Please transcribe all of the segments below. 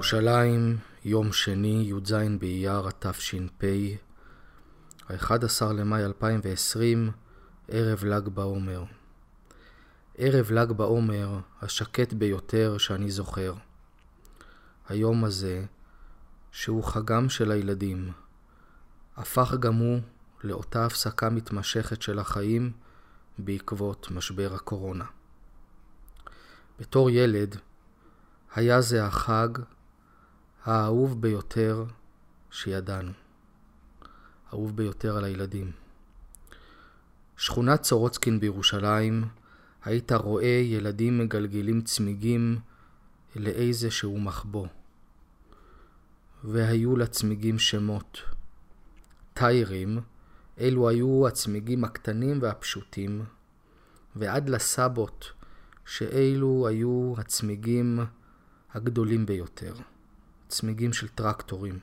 ירושלים, יום שני, י"ז באייר התש"פ, ה-11 למאי 2020, ערב ל"ג בעומר. ערב ל"ג בעומר השקט ביותר שאני זוכר. היום הזה, שהוא חגם של הילדים, הפך גם הוא לאותה הפסקה מתמשכת של החיים בעקבות משבר הקורונה. בתור ילד, היה זה החג האהוב ביותר שידענו. אהוב ביותר על הילדים. שכונת סורוצקין בירושלים, היית רואה ילדים מגלגלים צמיגים לאיזשהו מחבוא. והיו לצמיגים שמות. טיירים, אלו היו הצמיגים הקטנים והפשוטים, ועד לסבות, שאלו היו הצמיגים הגדולים ביותר. צמיגים של טרקטורים.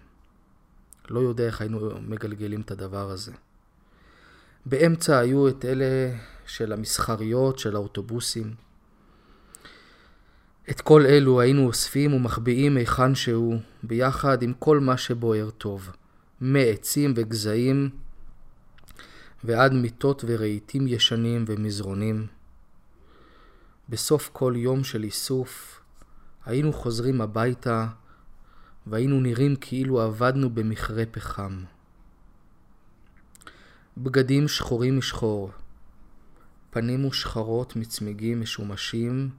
לא יודע איך היינו מגלגלים את הדבר הזה. באמצע היו את אלה של המסחריות, של האוטובוסים. את כל אלו היינו אוספים ומחביאים היכן שהוא, ביחד עם כל מה שבוער טוב, מעצים וגזעים ועד מיטות ורהיטים ישנים ומזרונים. בסוף כל יום של איסוף היינו חוזרים הביתה והיינו נראים כאילו עבדנו במכרה פחם. בגדים שחורים משחור, פנים ושחרות מצמיגים משומשים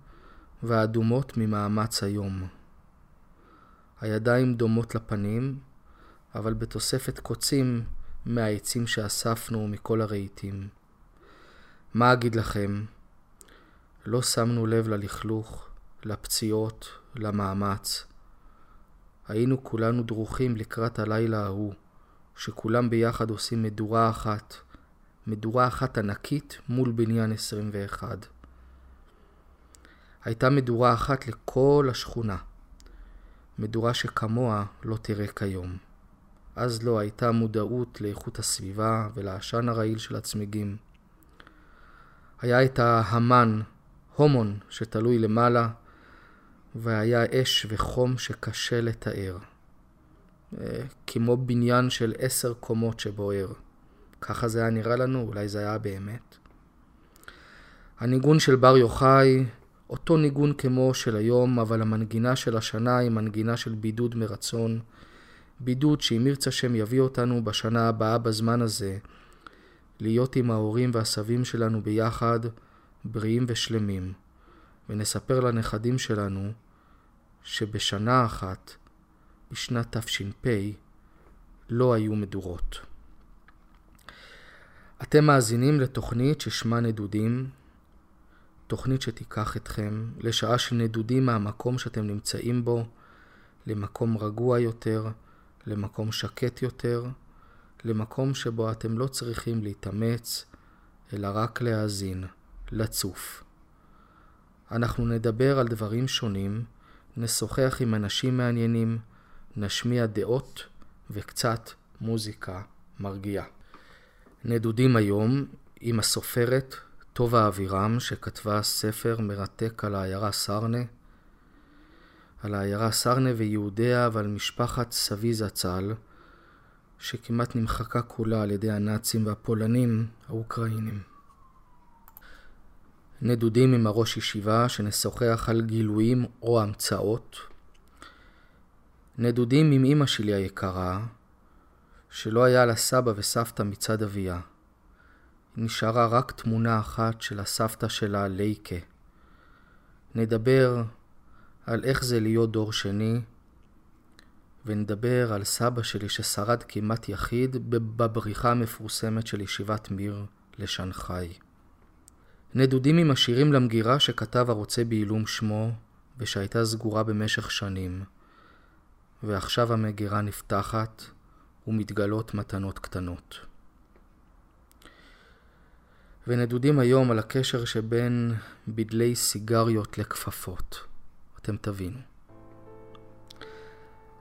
ואדומות ממאמץ היום. הידיים דומות לפנים, אבל בתוספת קוצים מהעצים שאספנו מכל הרהיטים. מה אגיד לכם? לא שמנו לב ללכלוך, לפציעות, למאמץ. היינו כולנו דרוכים לקראת הלילה ההוא, שכולם ביחד עושים מדורה אחת, מדורה אחת ענקית מול בניין 21. הייתה מדורה אחת לכל השכונה, מדורה שכמוה לא תראה כיום. אז לא הייתה מודעות לאיכות הסביבה ולעשן הרעיל של הצמיגים. היה את ההמן, הומון, שתלוי למעלה, והיה אש וחום שקשה לתאר. אה, כמו בניין של עשר קומות שבוער. ככה זה היה נראה לנו, אולי זה היה באמת. הניגון של בר יוחאי, אותו ניגון כמו של היום, אבל המנגינה של השנה היא מנגינה של בידוד מרצון. בידוד שאם ירצה שם יביא אותנו בשנה הבאה בזמן הזה, להיות עם ההורים והסבים שלנו ביחד, בריאים ושלמים. ונספר לנכדים שלנו שבשנה אחת, בשנת תש"פ, לא היו מדורות. אתם מאזינים לתוכנית ששמה נדודים, תוכנית שתיקח אתכם לשעה של נדודים מהמקום שאתם נמצאים בו, למקום רגוע יותר, למקום שקט יותר, למקום שבו אתם לא צריכים להתאמץ, אלא רק להאזין, לצוף. אנחנו נדבר על דברים שונים, נשוחח עם אנשים מעניינים, נשמיע דעות וקצת מוזיקה מרגיעה. נדודים היום עם הסופרת טובה אבירם, שכתבה ספר מרתק על העיירה סרנה, על העיירה סרנה ויהודיה ועל משפחת סבי זצ"ל, שכמעט נמחקה כולה על ידי הנאצים והפולנים האוקראינים. נדודים עם הראש ישיבה שנשוחח על גילויים או המצאות. נדודים עם אמא שלי היקרה, שלא היה לה סבא וסבתא מצד אביה. נשארה רק תמונה אחת של הסבתא שלה, לייקה. נדבר על איך זה להיות דור שני, ונדבר על סבא שלי ששרד כמעט יחיד בבריחה המפורסמת של ישיבת מיר לשנגחאי. נדודים עם השירים למגירה שכתב הרוצה בעילום שמו, ושהייתה סגורה במשך שנים. ועכשיו המגירה נפתחת, ומתגלות מתנות קטנות. ונדודים היום על הקשר שבין בדלי סיגריות לכפפות. אתם תבינו.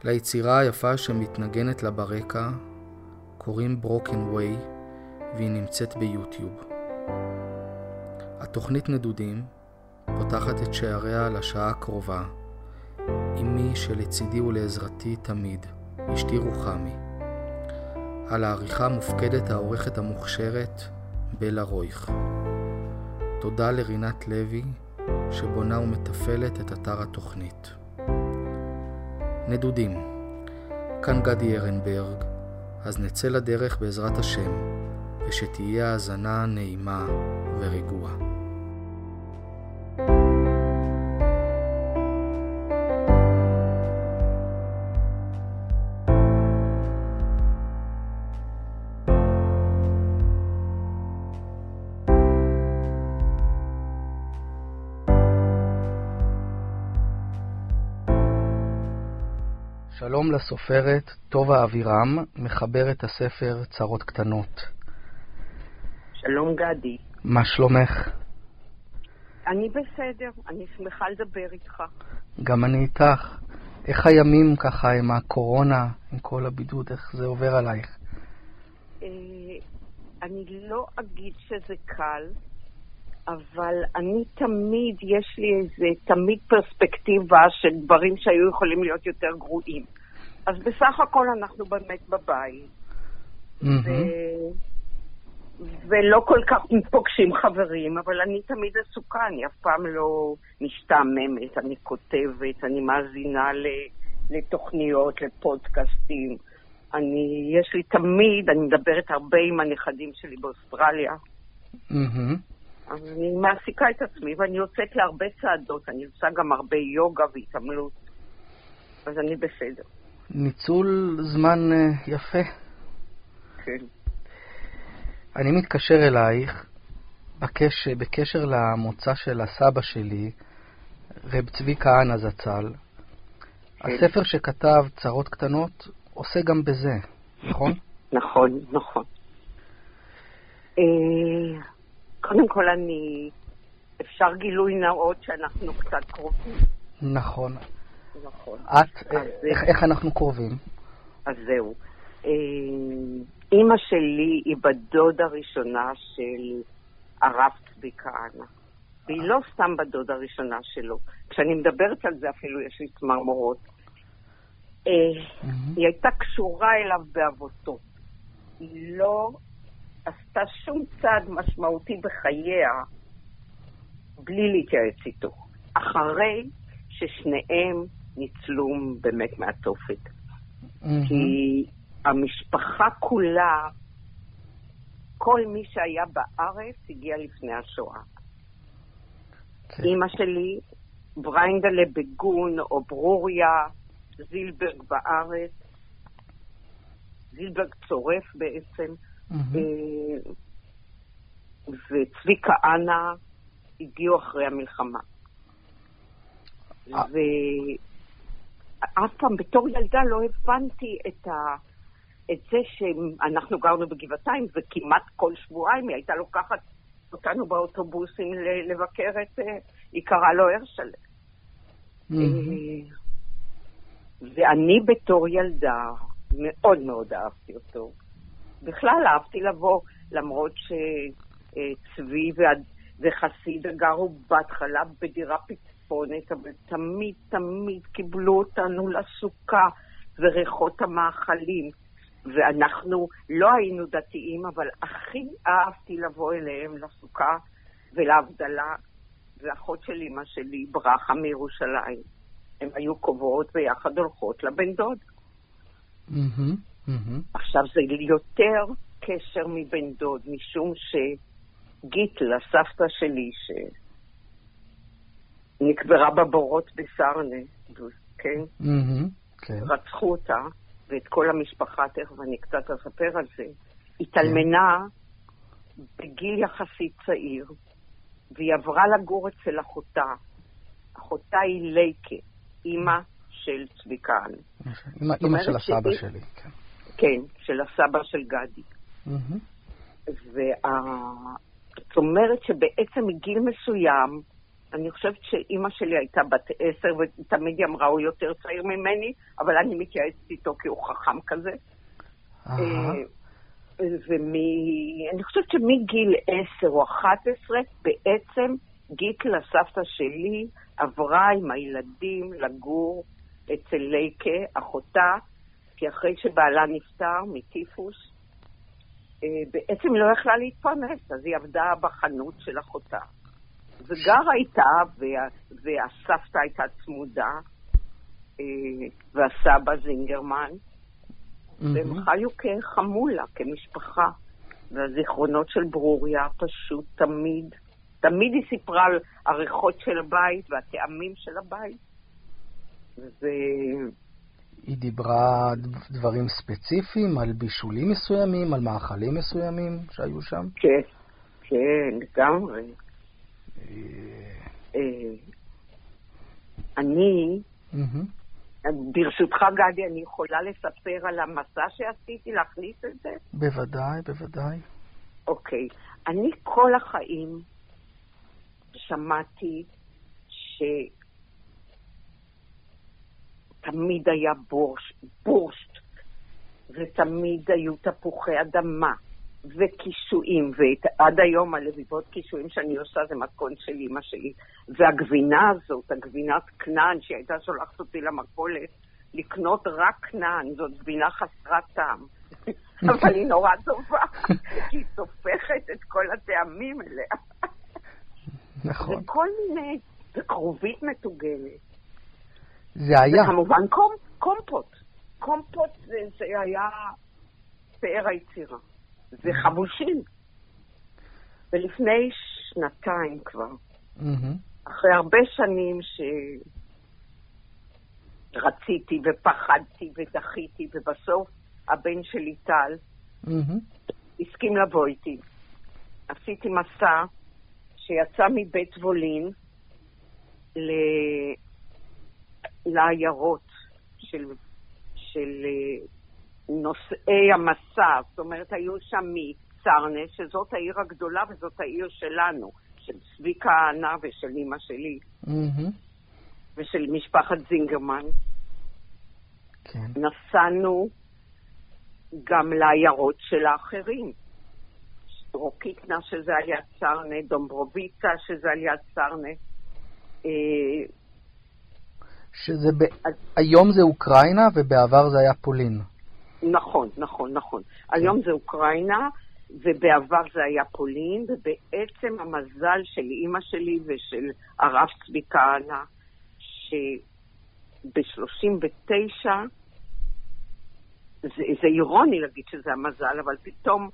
ליצירה היפה שמתנגנת לה ברקע קוראים ברוקן ווי והיא נמצאת ביוטיוב. התוכנית נדודים פותחת את שעריה לשעה הקרובה אמי שלצידי ולעזרתי תמיד, אשתי רוחמי. על העריכה מופקדת העורכת המוכשרת בלה רויך. תודה לרינת לוי, שבונה ומתפעלת את אתר התוכנית. נדודים, כאן גדי ארנברג, אז נצא לדרך בעזרת השם, ושתהיה האזנה נעימה ורגועה. שלום לסופרת טובה אבירם, מחברת הספר צרות קטנות. שלום גדי. מה שלומך? אני בסדר, אני שמחה לדבר איתך. גם אני איתך. איך הימים ככה עם הקורונה, עם כל הבידוד, איך זה עובר עלייך? אה, אני לא אגיד שזה קל, אבל אני תמיד, יש לי איזה, תמיד פרספקטיבה של דברים שהיו יכולים להיות יותר גרועים. אז בסך הכל אנחנו באמת בבית. ו... ולא כל כך פוגשים חברים, אבל אני תמיד עסוקה, אני אף פעם לא משתעממת, אני כותבת, אני מאזינה לתוכניות, לפודקאסטים. אני, יש לי תמיד, אני מדברת הרבה עם הנכדים שלי באוסטרליה. אני מעסיקה את עצמי ואני יוצאת להרבה צעדות, אני עושה גם הרבה יוגה והתעמלות, אז אני בסדר. ניצול זמן uh, יפה. כן. אני מתקשר אלייך בקש, בקשר למוצא של הסבא שלי, רב צבי כהנא זצ"ל. כן. הספר שכתב, צרות קטנות, עושה גם בזה, נכון? נכון, נכון. אה, קודם כל אני, אפשר גילוי נאות שאנחנו קצת קרובים. נכון. נכון. את, אז איך, איך אנחנו קרובים? אז זהו. אה, אימא שלי היא בדודה הראשונה של הרב צבי כהנא. והיא לא סתם בדודה הראשונה שלו. כשאני מדברת על זה אפילו יש לי צמרמורות. אה, היא הייתה קשורה אליו באבותו. היא לא עשתה שום צעד משמעותי בחייה בלי להתייעץ איתו. אחרי ששניהם ניצלו באמת מהתופת. כי המשפחה כולה, כל מי שהיה בארץ הגיע לפני השואה. כן. אימא שלי, בריינדלה בגון או ברוריה, זילברג בארץ, זילברג צורף בעצם, מהמם. אה, וצבי כהנא הגיעו אחרי המלחמה. אה. ואף פעם בתור ילדה לא הבנתי את, ה... את זה שאנחנו גרנו בגבעתיים, וכמעט כל שבועיים היא הייתה לוקחת אותנו באוטובוסים ל- לבקר את... אה, היא קראה לו הרשל. מהמם. אה, ואני בתור ילדה מאוד מאוד אהבתי אותו. בכלל אהבתי לבוא, למרות שצבי וחסידה גרו בהתחלה בדירה פצפונת, אבל תמיד תמיד קיבלו אותנו לסוכה וריחות המאכלים. ואנחנו לא היינו דתיים, אבל הכי אהבתי לבוא אליהם לסוכה ולהבדלה. ואחות של אמא שלי, ברכה מירושלים. הן היו קובעות ביחד הולכות לבן דוד. עכשיו זה יותר קשר מבן דוד, משום שגיטלה, סבתא שלי, שנקברה בבורות בסרנה, כן? מהמם. כן. רצחו אותה, ואת כל המשפחה, תכף אני קצת אספר על זה, התאלמנה בגיל יחסית צעיר, והיא עברה לגור אצל אחותה. אחותה היא לייקה, אימא של צבי כהנא. אמא זאת אמא של הסבא שהיא- שלי, כן. כן, של הסבא של גדי. מהמם. זאת אומרת שבעצם מגיל מסוים, אני חושבת שאימא שלי הייתה בת עשר, ותמיד היא אמרה, הוא יותר צעיר ממני, אבל אני מתייעצת איתו כי הוא חכם כזה. אהה. ואני חושבת שמגיל עשר או אחת עשרה, בעצם גיטלה, סבתא שלי, עברה עם הילדים לגור אצל לייקה, אחותה, כי אחרי שבעלה נפטר מטיפוס, אה, בעצם לא יכלה להתפרנס, אז היא עבדה בחנות של אחותה. וגרה איתה, וה, והסבתא הייתה צמודה, אה, והסבא זינגרמן, והם חיו כחמולה, כמשפחה. והזיכרונות של ברוריה פשוט תמיד, תמיד היא סיפרה על הריחות של הבית והטעמים של הבית. ו... היא דיברה דברים ספציפיים, על בישולים מסוימים, על מאכלים מסוימים שהיו שם? כן, כן, לגמרי. אה, אני, ברשותך, גדי, אני יכולה לספר על המסע שעשיתי להכניס את זה? בוודאי, בוודאי. אוקיי. אני כל החיים שמעתי שתמיד היה בורש, בורשט, ותמיד היו תפוחי אדמה, וקישואים, ועד היום הלביבות קישואים שאני עושה זה מתכון של אימא שלי. והגבינה הזאת, הגבינת כנען, שהיא הייתה שולחת אותי למכולת, לקנות רק כנען, זאת גבינה חסרת טעם. אבל היא נורא טובה, כי היא סופחת את כל הטעמים אליה. נכון. וכל מיני, וכרובית מטוגנת. זה היה. וכמובן קומ, קומפוט. קומפוט זה, זה היה פאר היצירה. זה חמושים. ולפני שנתיים כבר, אחרי הרבה שנים שרציתי ופחדתי ודחיתי, ובסוף הבן שלי טל הסכים לבוא איתי. עשיתי מסע שיצא מבית וולין ל... לעיירות של, של נושאי המסע, זאת אומרת, היו שם מצרנה, שזאת העיר הגדולה וזאת העיר שלנו, של צבי כהנא ושל אימא שלי, mm-hmm. ושל משפחת זינגרמן. כן. נסענו גם לעיירות של האחרים. רוקיטנה, שזה על יד צרנה, דומברוביצה, שזה על יד צרנה. אה, שזה ב... אז... היום זה אוקראינה ובעבר זה היה פולין. נכון, נכון, נכון. היום זה אוקראינה, ובעבר זה היה פולין, ובעצם המזל של אימא שלי ושל הרב צבי כהנא, שב-39, זה, זה אירוני להגיד שזה המזל, אבל פתאום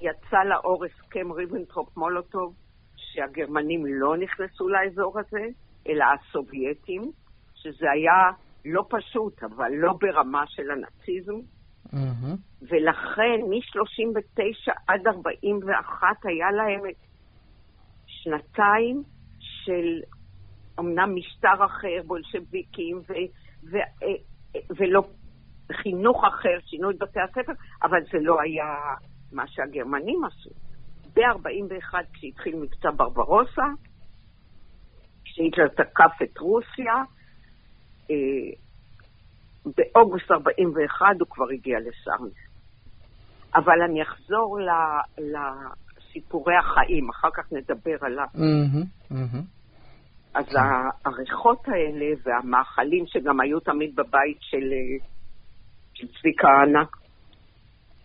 יצא לאור הסכם ריבנטרופ-מולוטוב, שהגרמנים לא נכנסו לאזור הזה, אלא הסובייטים, שזה היה לא פשוט, אבל לא ברמה של הנאציזם. Mm-hmm. ולכן מ-39 עד 41 היה להם שנתיים של אמנם משטר אחר, בולשביקים, ו- ו- ולא חינוך אחר, שינו את בתי הספר, אבל זה לא היה מה שהגרמנים עשו. ב-41, כשהתחיל מבצע ברברוסה, כשהיטלר תקף את רוסיה, אה, באוגוסט 41 הוא כבר הגיע לסארנס. אבל אני אחזור לסיפורי החיים, אחר כך נדבר עליו. Mm-hmm, mm-hmm. אז כן. הריחות האלה והמאכלים שגם היו תמיד בבית של, של צבי כהנא,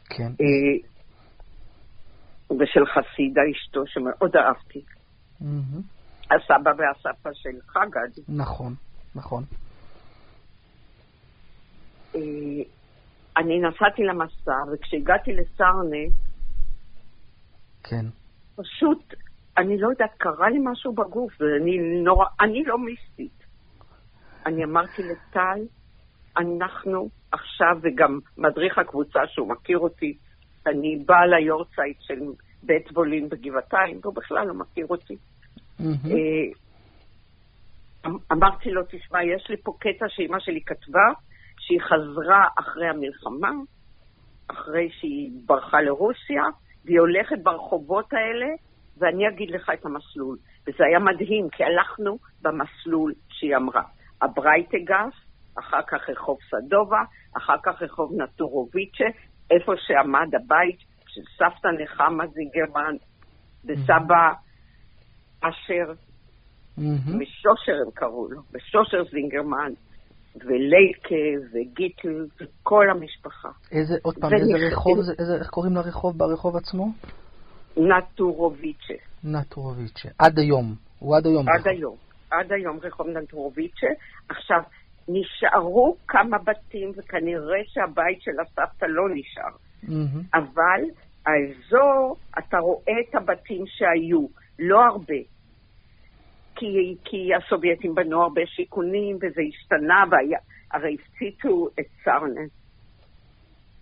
כן. אה, ושל חסידה אשתו, שמאוד אהבתי. Mm-hmm. הסבא והסבתא של חגד. נכון, נכון. אה, אני נסעתי למסע, וכשהגעתי לסרנה, כן. פשוט, אני לא יודעת, קרה לי משהו בגוף, ואני נורא, אני לא מיסטית. אני אמרתי לטל, אנחנו עכשיו, וגם מדריך הקבוצה שהוא מכיר אותי, אני באה ליורצייט של בית וולין בגבעתיים, והוא בכלל לא מכיר אותי. Mm-hmm. אמרתי לו, תשמע, יש לי פה קטע שאימא שלי כתבה, שהיא חזרה אחרי המלחמה, אחרי שהיא ברחה לרוסיה, והיא הולכת ברחובות האלה, ואני אגיד לך את המסלול. וזה היה מדהים, כי הלכנו במסלול שהיא אמרה. הברייטגס, אחר כך רחוב סדובה, אחר כך רחוב נטורוביצ'ה, איפה שעמד הבית של סבתא נחמה זינגרמן וסבא אשר משושר הם קראו לו, בשושר זינגרמן, ולייקה וגיטל וכל המשפחה. איזה, עוד פעם, איזה רחוב זה, איזה, איך קוראים לרחוב ברחוב עצמו? נטורוביצ'ה. נטורוביצ'ה. עד היום. הוא עד היום. עד היום. עד היום רחוב נטורוביצ'ה. עכשיו, נשארו כמה בתים, וכנראה שהבית של הסבתא לא נשאר. Mm-hmm. אבל האזור, אתה רואה את הבתים שהיו, לא הרבה. כי, כי הסובייטים בנו הרבה שיכונים, וזה השתנה, והרי הפציצו את סרנה.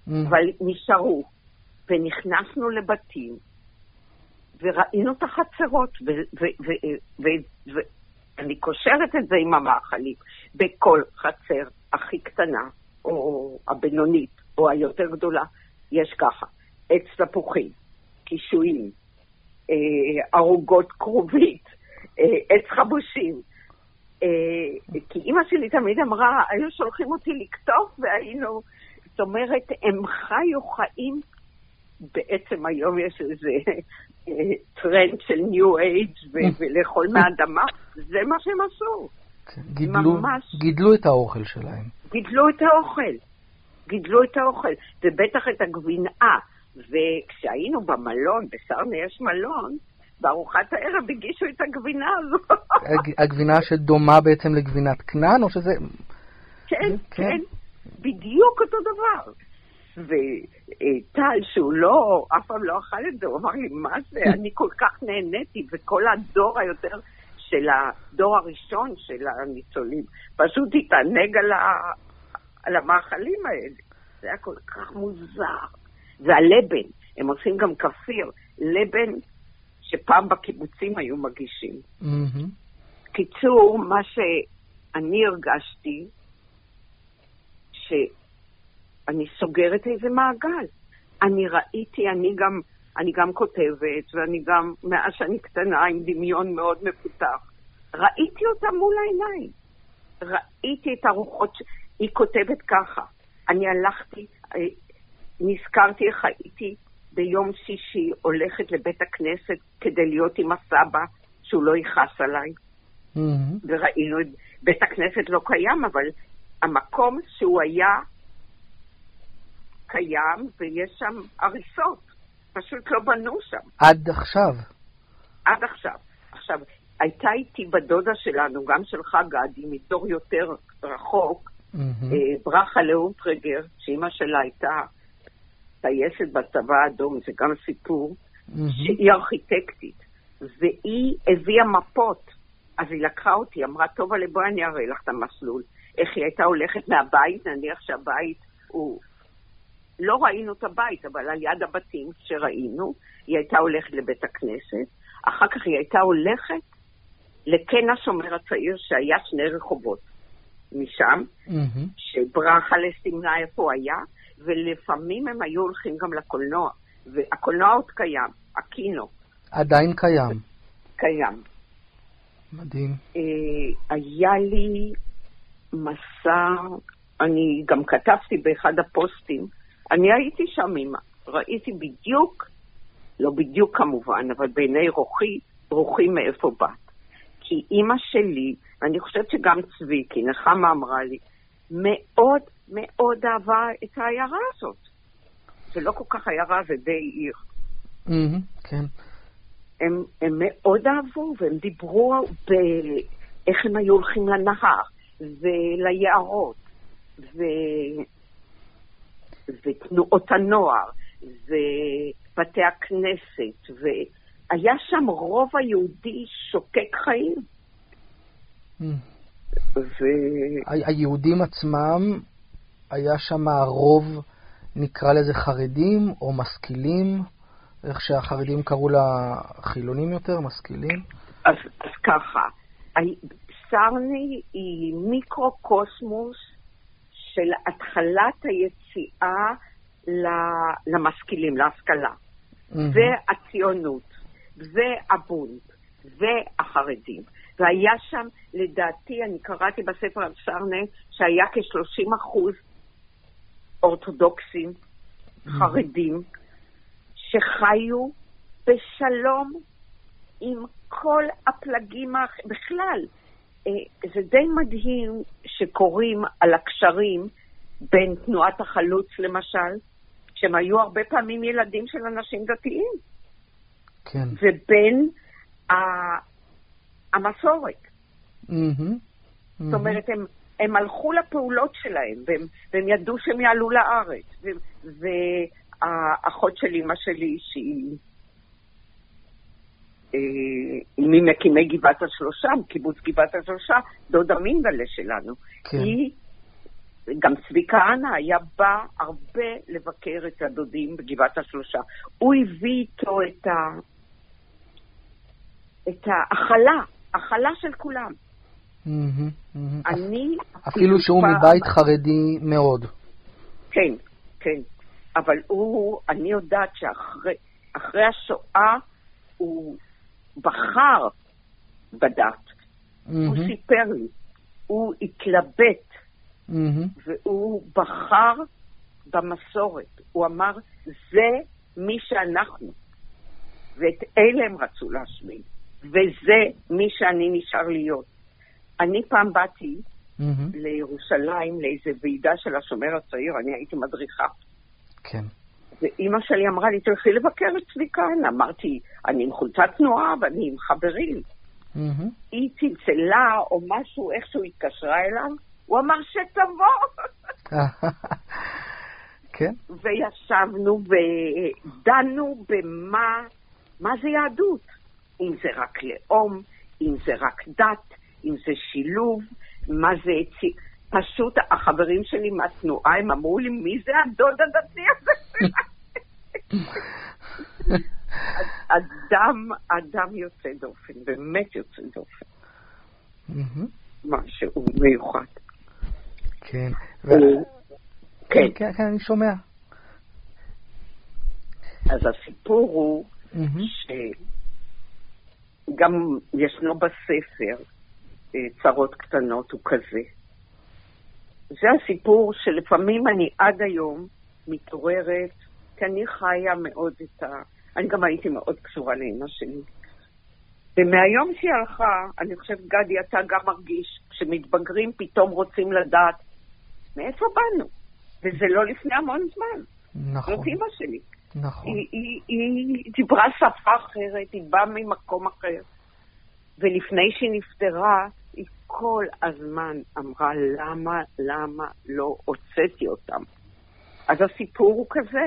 Mm. אבל נשארו, ונכנסנו לבתים, וראינו את החצרות, ואני קושרת את זה עם המאכלים. בכל חצר הכי קטנה, או הבינונית, או היותר גדולה, יש ככה, עץ תפוחים, קישואים, אה, ערוגות כרובית, אה, עץ חבושים. אה, כי אימא שלי תמיד אמרה, היו שולחים אותי לקטוף והיינו, זאת אומרת, הם חיו חיים, בעצם היום יש איזה טרנד של ניו אייג' ולאכול מהאדמה, זה מה שהם עשו. כן, גידלו, ממש. גידלו את האוכל שלהם. גידלו את האוכל. גידלו את האוכל, ובטח את הגבינה. וכשהיינו במלון, בסרנה יש מלון, בארוחת הערב הגישו את הגבינה הזו. הגבינה שדומה בעצם לגבינת כנען, או שזה... כן, כן, כן, בדיוק אותו דבר. וטל, שהוא לא, אף פעם לא אכל את זה, הוא אמר לי, מה זה, אני כל כך נהניתי, וכל הדור היותר של הדור הראשון של הניצולים, פשוט התענג על, ה, על המאכלים האלה. זה היה כל כך מוזר. והלבן, הם עושים גם כפיר, לבן שפעם בקיבוצים היו מגישים. Mm-hmm. קיצור, מה שאני הרגשתי, שאני סוגרת איזה מעגל. אני ראיתי, אני גם, אני גם כותבת, ואני גם, מאז שאני קטנה, עם דמיון מאוד מפותח, ראיתי אותה מול העיניים. ראיתי את הרוחות, היא כותבת ככה. אני הלכתי, אה, נזכרתי איך הייתי ביום שישי הולכת לבית הכנסת כדי להיות עם הסבא, שהוא לא יכעס עליי. Mm-hmm. וראינו את בית הכנסת לא קיים, אבל המקום שהוא היה קיים, ויש שם הריסות. פשוט לא בנו שם. עד עכשיו. עד עכשיו. עכשיו, הייתה איתי בדודה שלנו, גם שלך גדי, מתור יותר רחוק, mm-hmm. ברכה לאונטרגר, שאימא שלה הייתה טייסת בצבא האדום, זה גם סיפור, mm-hmm. שהיא ארכיטקטית, והיא הביאה מפות. אז היא לקחה אותי, אמרה, טוב, אבל בואי אני אראה לך את המסלול. איך היא הייתה הולכת מהבית, נניח שהבית הוא... לא ראינו את הבית, אבל על יד הבתים שראינו, היא הייתה הולכת לבית הכנסת, אחר כך היא הייתה הולכת לקן השומר הצעיר, שהיה שני רחובות משם, mm-hmm. שברכה לסימנה איפה הוא היה, ולפעמים הם היו הולכים גם לקולנוע, והקולנוע עוד קיים, הקינו. עדיין קיים. קיים. מדהים. אה, היה לי מסע, אני גם כתבתי באחד הפוסטים, אני הייתי שם אימא, ראיתי בדיוק, לא בדיוק כמובן, אבל בעיני רוחי, רוחי מאיפה באת. כי אימא שלי, ואני חושבת שגם צבי, כי נחמה אמרה לי, מאוד מאוד אהבה את העיירה הזאת. זה לא כל כך עיירה, זה די עיר. כן. הם, הם מאוד אהבו, והם דיברו באיך הם היו הולכים לנהר, וליערות, ו... ותנועות הנוער, ובתי הכנסת, והיה שם רוב היהודי שוקק חיים. ו... היהודים עצמם היה שם הרוב, נקרא לזה חרדים או משכילים, איך שהחרדים קראו לחילונים יותר, משכילים? אז, אז ככה, סרני היא מיקרו-קוסמוס של התחלת היציאה למשכילים, להשכלה, mm-hmm. והציונות, והבונד, והחרדים. והיה שם, לדעתי, אני קראתי בספר על סרנה, שהיה כ-30 אחוז אורתודוקסים, חרדים, שחיו בשלום עם כל הפלגים, האח- בכלל. אה, זה די מדהים שקוראים על הקשרים בין תנועת החלוץ, למשל, שהם היו הרבה פעמים ילדים של אנשים דתיים, כן. ובין ה- המסורת. מהמם. זאת אומרת, הם, הם הלכו לפעולות שלהם, והם, והם ידעו שהם יעלו לארץ. והאחות של אימא שלי, שהיא אה, ממקימי גבעת השלושה, קיבוץ גבעת השלושה, דודה מינגלה שלנו, כן. היא, גם צבי כהנא היה בא הרבה לבקר את הדודים בגבעת השלושה. הוא הביא איתו את, ה, את ההכלה, הכלה של כולם. אני... אפילו שהוא מבית חרדי מאוד. כן, כן. אבל הוא, אני יודעת שאחרי אחרי השואה הוא בחר בדת. הוא. סיפר לי, הוא התלבט. והוא בחר במסורת. הוא אמר, זה מי שאנחנו. ואת אלה הם רצו להשמיד. וזה מי שאני נשאר להיות. אני פעם באתי מהמם. לירושלים לאיזה ועידה של השומר הצעיר, אני הייתי מדריכה. כן. ואימא שלי אמרה לי, תלכי לבקר צבי כהנא. אמרתי, אני עם חולצת תנועה ואני עם חברים. מהמם. היא צלצלה או משהו, איכשהו התקשרה אליו, הוא אמר שתבוא. כן. וישבנו ודנו במה מה זה יהדות. אם זה רק לאום, אם זה רק דת, אם זה שילוב, מה זה... צי- פשוט החברים שלי מהתנועה, הם אמרו לי, מי זה הדוד הדתי הזה? אדם, אדם יוצא דופן, באמת יוצא דופן. משהו מיוחד. כן. כן, כן, כן, אני שומע. אז הסיפור הוא. שגם ישנו בספר צרות קטנות, הוא כזה. זה הסיפור שלפעמים אני עד היום מתעוררת, כי אני חיה מאוד את ה... אני גם הייתי מאוד קשורה לאמא שלי. ומהיום שהיא הלכה, אני חושבת, גדי, אתה גם מרגיש, כשמתבגרים פתאום רוצים לדעת מאיפה באנו. וזה לא לפני המון זמן. נכון. זאת אימא שלי. נכון. היא, היא, היא דיברה שפה אחרת, היא באה ממקום אחר. ולפני שהיא נפטרה, היא כל הזמן אמרה, למה, למה לא הוצאתי אותם? אז הסיפור הוא כזה.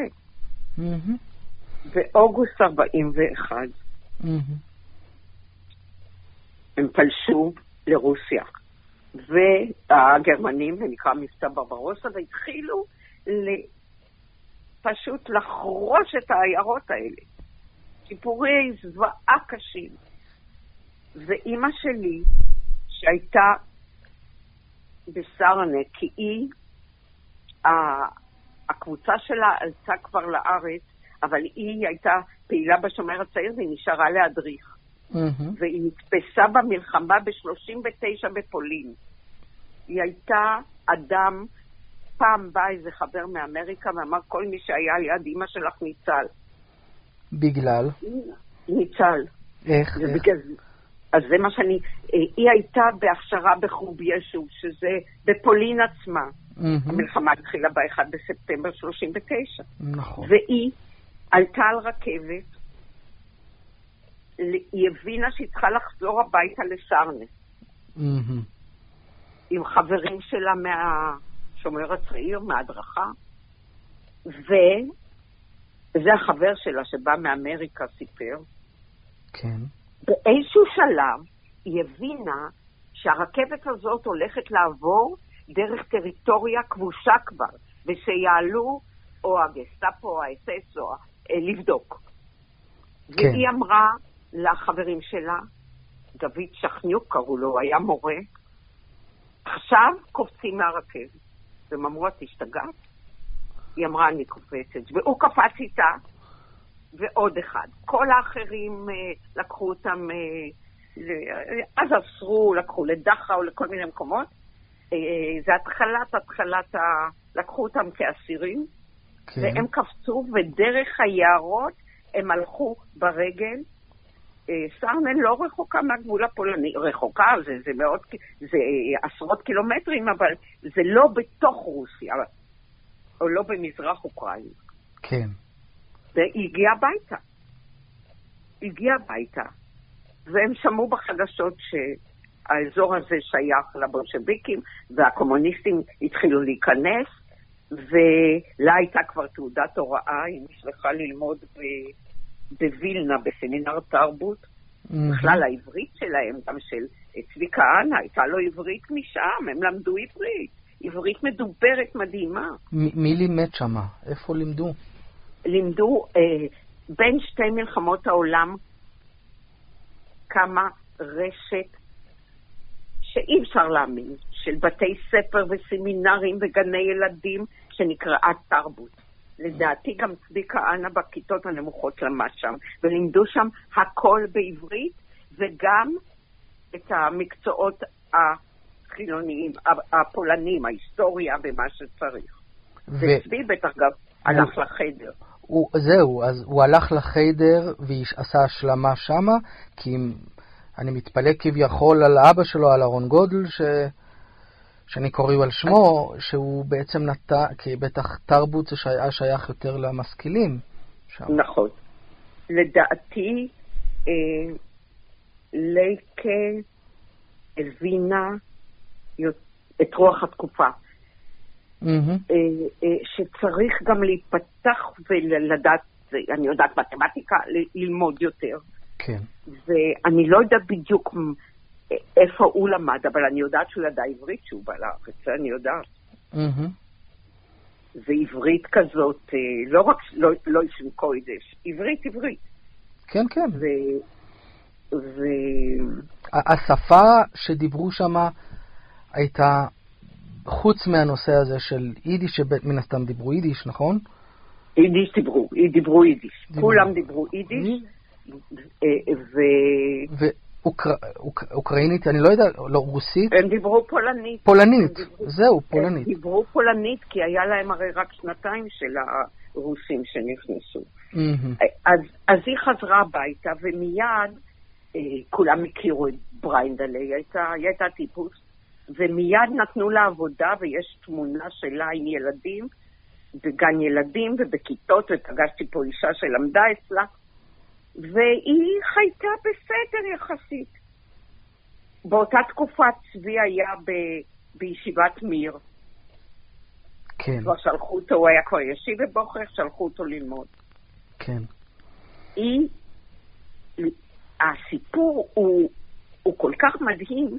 מהמם. באוגוסט 41 מהמם. הם פלשו לרוסיה. והגרמנים, זה נקרא מבצע ברברוסה, והתחילו פשוט לחרוש את העיירות האלה. סיפורי זוועה קשים. ואימא שלי, שהייתה בסרנה, כי היא, הקבוצה שלה עלתה כבר לארץ, אבל היא הייתה פעילה בשומר הצעיר והיא נשארה להדריך. מהמם. והיא נתפסה במלחמה ב-39 בפולין. היא הייתה אדם, פעם בא איזה חבר מאמריקה ואמר, כל מי שהיה ליד אימא שלך ניצל. בגלל? ניצל. איך? איך? ובגלל זה- אז זה מה שאני... אה, היא הייתה בהכשרה בחוב ישו, שזה בפולין עצמה. מהמם. המלחמה התחילה ב-1 בספטמבר 39. נכון. והיא עלתה על רכבת, היא הבינה שהיא צריכה לחזור הביתה לסרנה, מהמם. עם חברים שלה מהשומר הצעיר, מההדרכה, וזה החבר שלה שבא מאמריקה סיפר, כן. באיזשהו שלב היא הבינה שהרכבת הזאת הולכת לעבור דרך טריטוריה כבושה כבר, ושיעלו או הגסטאפו או האס-אס או אה, לבדוק. כן. והיא אמרה לחברים שלה, דוד שכניוק קראו לו, היה מורה, עכשיו קופצים מהרכבת. והם אמרו, את השתגעת? היא אמרה, אני קופצת. והוא קפץ איתה, ועוד אחד. כל האחרים אה, לקחו אותם, אה, ל- אז אסרו, לקחו לדכאו, לכל מיני מקומות. אה, זה התחלת, התחלת ה... לקחו אותם כאסירים, כן. והם קפצו, ודרך היערות הם הלכו ברגל סרנן לא רחוקה מהגבול הפולני, רחוקה, זה, זה מאות, זה עשרות קילומטרים, אבל זה לא בתוך רוסיה, או לא במזרח אוקראינה. כן. והיא הגיעה הביתה. הגיעה הביתה, והם שמעו בחדשות שהאזור הזה שייך לבולשביקים, והקומוניסטים התחילו להיכנס, ולה הייתה כבר תעודת הוראה, היא נשלחה ללמוד ב... בווילנה, בסמינר תרבות. Mm-hmm. בכלל העברית שלהם, גם של צבי כהנא, הייתה לו עברית משם, הם למדו עברית. עברית מדוברת מדהימה. מ- מי לימד שמה? איפה לימדו? לימדו אה, בין שתי מלחמות העולם קמה רשת שאי אפשר להאמין, של בתי ספר וסמינרים וגני ילדים שנקראה תרבות. לדעתי גם צבי כהנא בכיתות הנמוכות למד שם, ולימדו שם הכל בעברית, וגם את המקצועות החילוניים, הפולנים, ההיסטוריה ומה שצריך. ו... וצבי בטח גם הלך לחדר. הוא, זהו, אז הוא הלך לחיידר ועשה השלמה שמה, כי אני מתפלא כביכול על אבא שלו, על אהרון גודל, ש... שאני קורא על שמו, שהוא בעצם נטע, כי בטח תרבות זה היה שייך יותר למשכילים. שם. נכון. לדעתי, אה, לייקה הבינה את רוח התקופה. Mm-hmm. אה, אה, שצריך גם להיפתח ולדעת, אני יודעת מתמטיקה, ללמוד יותר. כן. ואני לא יודעת בדיוק איפה הוא למד, אבל אני יודעת שהוא ידע עברית שהוא בא לארץ, זה אני יודעת. Mm-hmm. ועברית כזאת, אה, לא רק, לא, לא של קוידש, עברית, עברית. כן, כן. ו... ו... השפה שדיברו שם הייתה, חוץ מהנושא הזה של יידיש, שמן הסתם דיברו יידיש, נכון? יידיש דיברו, דיברו יידיש. כולם דיברו יידיש, אה, ו... ו... אוקר... אוק... אוקראינית, אני לא יודע, לא, רוסית? הם דיברו פולנית. פולנית, דיברו, זהו, פולנית. הם דיברו פולנית, כי היה להם הרי רק שנתיים של הרוסים שנכנסו. Mm-hmm. אז, אז היא חזרה הביתה, ומיד, אה, כולם הכירו את היא הייתה, היא הייתה טיפוס, ומיד נתנו לה עבודה, ויש תמונה שלה עם ילדים, בגן ילדים ובכיתות, ופגשתי פה אישה שלמדה אצלה. והיא חייתה בסדר יחסית. באותה תקופה צבי היה ב, בישיבת מיר. כן. כבר שלחו אותו, הוא היה כבר ישיב בבוכר, שלחו אותו ללמוד. כן. היא, הסיפור הוא, הוא כל כך מדהים,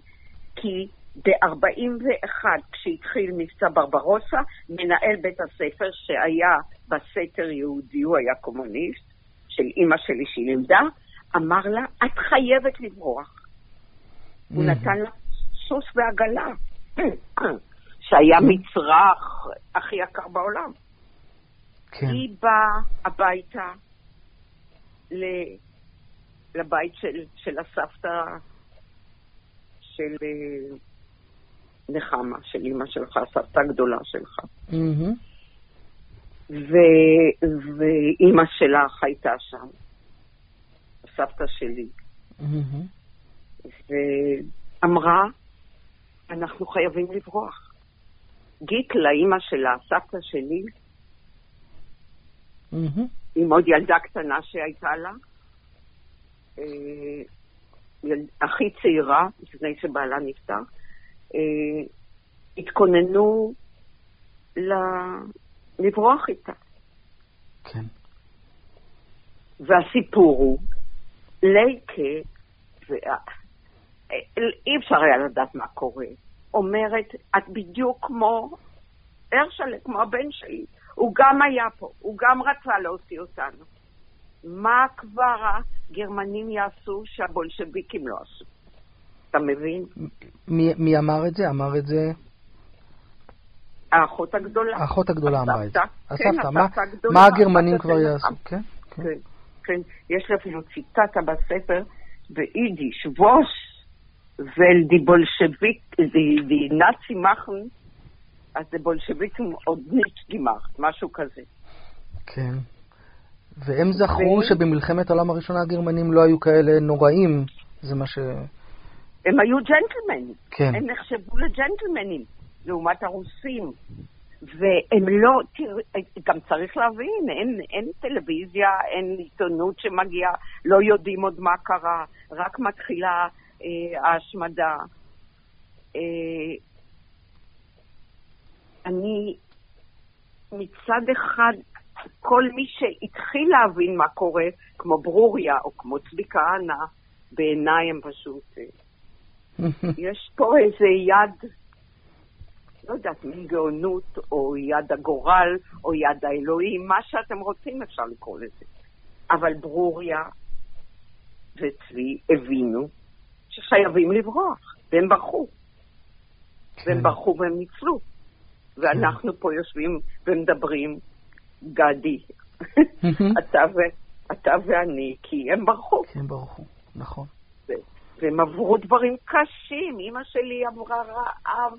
כי ב-41, כשהתחיל מבצע ברברוסה, מנהל בית הספר שהיה בסתר יהודי, הוא היה קומוניסט, של אימא שלי שהיא לימדה, אמר לה, את חייבת לברוח. הוא נתן לה סוס ועגלה, שהיה מצרך הכי יקר בעולם. כן. היא באה הביתה לבית של, של הסבתא של אה, נחמה, של אימא שלך, הסבתא הגדולה שלך. Mm-hmm. ו- ואימא שלך הייתה שם, סבתא שלי. Mm-hmm. ואמרה, אנחנו חייבים לברוח. גיטלה, אימא שלה, סבתא שלי, mm-hmm. עם עוד ילדה קטנה שהייתה לה, אה, הכי צעירה, לפני שבעלה נפטר, אה, התכוננו לברוח איתה. כן. והסיפור הוא, לייקה, אי אפשר היה לדעת מה קורה, אומרת, את בדיוק כמו הרשלה, כמו הבן שלי. הוא גם היה פה, הוא גם רצה להוציא אותנו. מה כבר הגרמנים יעשו שהבולשביקים לא עשו? אתה מבין? מי, מי אמר את זה? אמר את זה... האחות הגדולה. האחות הגדולה אמרה את זה. הסבתא, כן, מה הגרמנים כבר יעשו? כן, כן, כן. כן. יש לי אפילו ציטטה בספר ביידיש, weil die Bolschewik, die, die Nazi machen, אז זה בולשביקים עוד ניט gemacht, משהו כזה. כן. והם זכרו ו- שבמלחמת העולם הראשונה הגרמנים לא היו כאלה נוראים, זה מה ש... הם היו ג'נטלמנים. כן. הם נחשבו לג'נטלמנים, לעומת הרוסים. והם לא, גם צריך להבין, אין, אין טלוויזיה, אין עיתונות שמגיעה, לא יודעים עוד מה קרה, רק מתחילה אה, ההשמדה. אה, אני מצד אחד, כל מי שהתחיל להבין מה קורה, כמו ברוריה או כמו צבי כהנא, בעיניי הם פשוט... יש פה איזה יד, לא יודעת, מין גאונות, או יד הגורל, או יד האלוהים, מה שאתם רוצים אפשר לקרוא לזה. אבל ברוריה וצבי הבינו שחייבים לברוח, והם ברחו. והם כן. ברחו והם ניצלו. ואנחנו פה יושבים ומדברים, גדי, אתה, ו, אתה ואני, כי הם ברחו. כן, ברוך הוא, נכון. והם עברו דברים קשים. אימא שלי עברה רעב,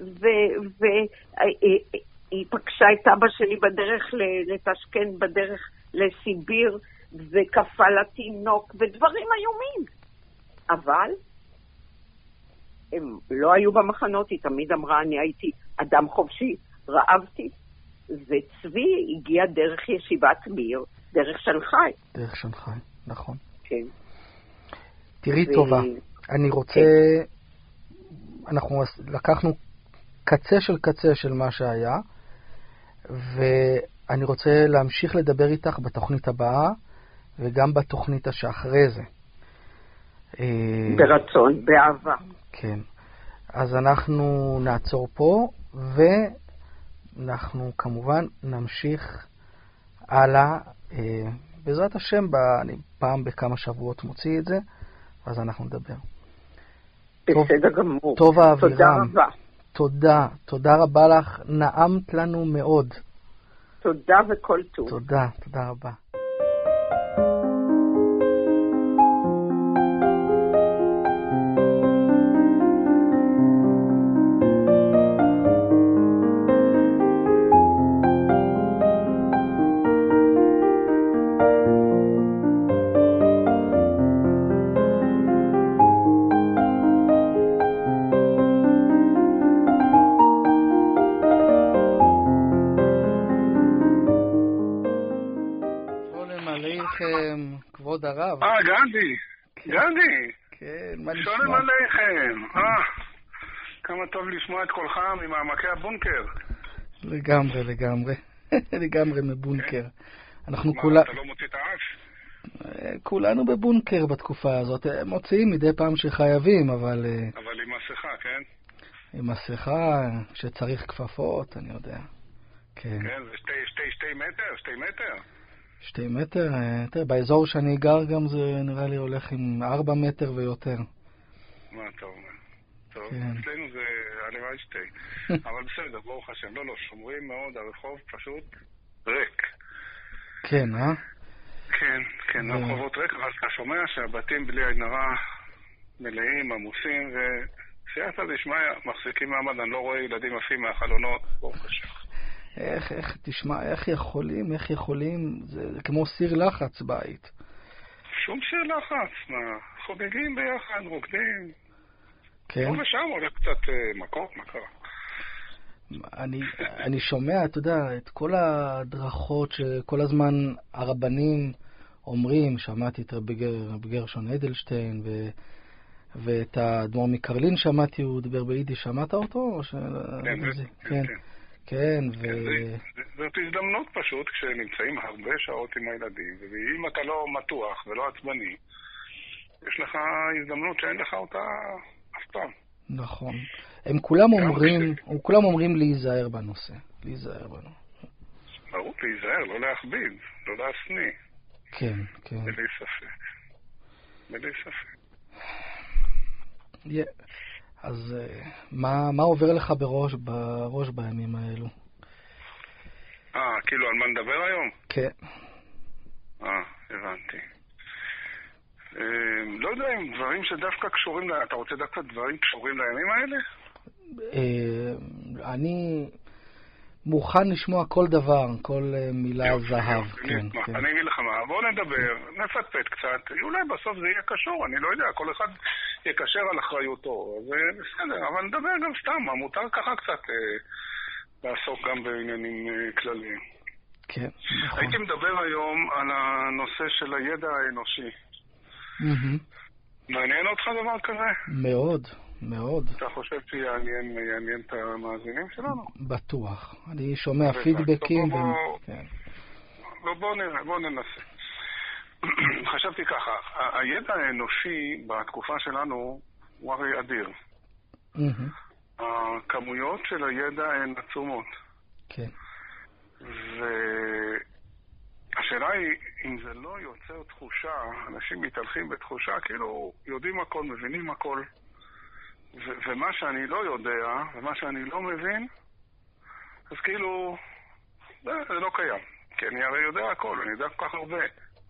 והיא פגשה את אבא שלי בדרך ל- לטשקנט, בדרך לסיביר, וקפא לה תינוק, ודברים איומים. אבל הם לא היו במחנות, היא תמיד אמרה, אני הייתי אדם חופשי, רעבתי, וצבי הגיע דרך ישיבת מיר, דרך שנגחאי, דרך שנגחאי, נכון. כן. תראי ו- טובה, אני רוצה... אנחנו לקחנו קצה של קצה של מה שהיה, ואני רוצה להמשיך לדבר איתך בתוכנית הבאה, וגם בתוכנית שאחרי זה. אה, ברצון, באהבה. כן. אז אנחנו נעצור פה, ואנחנו כמובן נמשיך הלאה. אה, בעזרת השם, אני פעם בכמה שבועות מוציא את זה, אז אנחנו נדבר. טוב. בסדר גמור. טובה תודה אבירם, רבה. תודה, תודה רבה לך, נעמת לנו מאוד. תודה וכל טוב. תודה, תודה רבה. לשמוע את קולך ממעמקי הבונקר. לגמרי, לגמרי. לגמרי מבונקר. אנחנו כולה, אתה לא מוציא את האף? אה, כולנו בבונקר בתקופה הזאת. אה, מוציאים מדי פעם שחייבים, אבל אה, אבל עם מסכה, כן? עם מסכה, כשצריך כפפות, אני יודע. כן. כן, זה שתי, שתי, שתי מטר? שתי מטר? שתי מטר, אה, תראה, באזור שאני גר גם זה נראה לי הולך עם ארבע מטר ויותר. מה אתה אומר? טוב, כן. אצלנו זה הלוואי שתי. אבל בסדר, ברוך השם. לא, לא, שומרים מאוד, הרחוב פשוט ריק. כן, אה? כן, כן, הרחובות ריק, אבל אתה שומע שהבתים בלי עין הרע מלאים, עמוסים, וסייעתא דשמיא מחזיקים מעמד, אני לא רואה ילדים עפים מהחלונות, ברוך השם. איך, איך, תשמע, איך יכולים, איך יכולים, זה, זה כמו סיר לחץ בית. שום שיר לחץ, מה, חוגגים ביחד, רוקדים. כן? פה ושם עולה קצת אה, מכות, מה קרה? אני, אני שומע, אתה יודע, את כל הדרכות שכל הזמן הרבנים אומרים, שמעתי את רבי גר- רבי גרשון אדלשטיין, ו, ואת האדמו"ר מקרלין שמעתי, הוא דיבר ביידיש, שמעת אותו? או ש... כן, זה- כן, כן, כן. כן, ו... כן, זה- זה- זאת הזדמנות פשוט, כשנמצאים הרבה שעות עם הילדים, ואם אתה לא מתוח ולא עצבני, יש לך הזדמנות שאין לך אותה פעם. נכון. הם כולם אומרים, הם כולם אומרים להיזהר בנושא. להיזהר בנושא. ברור, להיזהר, לא להכביד, לא להשניא, כן, כן. בלי ספק. בלי ספק. אז אה, מה, מה עובר לך בראש, בראש בימים האלו? אה, כאילו על מה נדבר היום? כן. אה, הבנתי. אה, לא יודע אם דברים שדווקא קשורים, אתה רוצה דווקא דברים קשורים לימים האלה? אה, אני מוכן לשמוע כל דבר, כל אה, מילה זהב. כן, אני. כן. אני אגיד לך מה, בואו נדבר, נפטפט קצת, אולי בסוף זה יהיה קשור, אני לא יודע, כל אחד יקשר על אחריותו, אז אה, בסדר, אבל נדבר גם סתם, מותר ככה קצת אה, לעסוק גם בעניינים כלליים. כן, נכון. הייתי מדבר היום על הנושא של הידע האנושי. מעניין אותך דבר כזה? מאוד, מאוד. אתה חושב שיעניין יעניין את המאזינים שלנו? בטוח. אני שומע. פידבקים. כן. בואו בואו ננסה. חשבתי ככה, הידע האנושי בתקופה שלנו הוא הרי אדיר. הכמויות של הידע הן עצומות. כן. והשאלה היא, אם זה לא יוצר תחושה, אנשים מתהלכים בתחושה כאילו יודעים הכל, מבינים הכל, ו- ומה שאני לא יודע, ומה שאני לא מבין, אז כאילו, זה, זה לא קיים. כי אני הרי יודע הכל, אני יודע כל כך הרבה.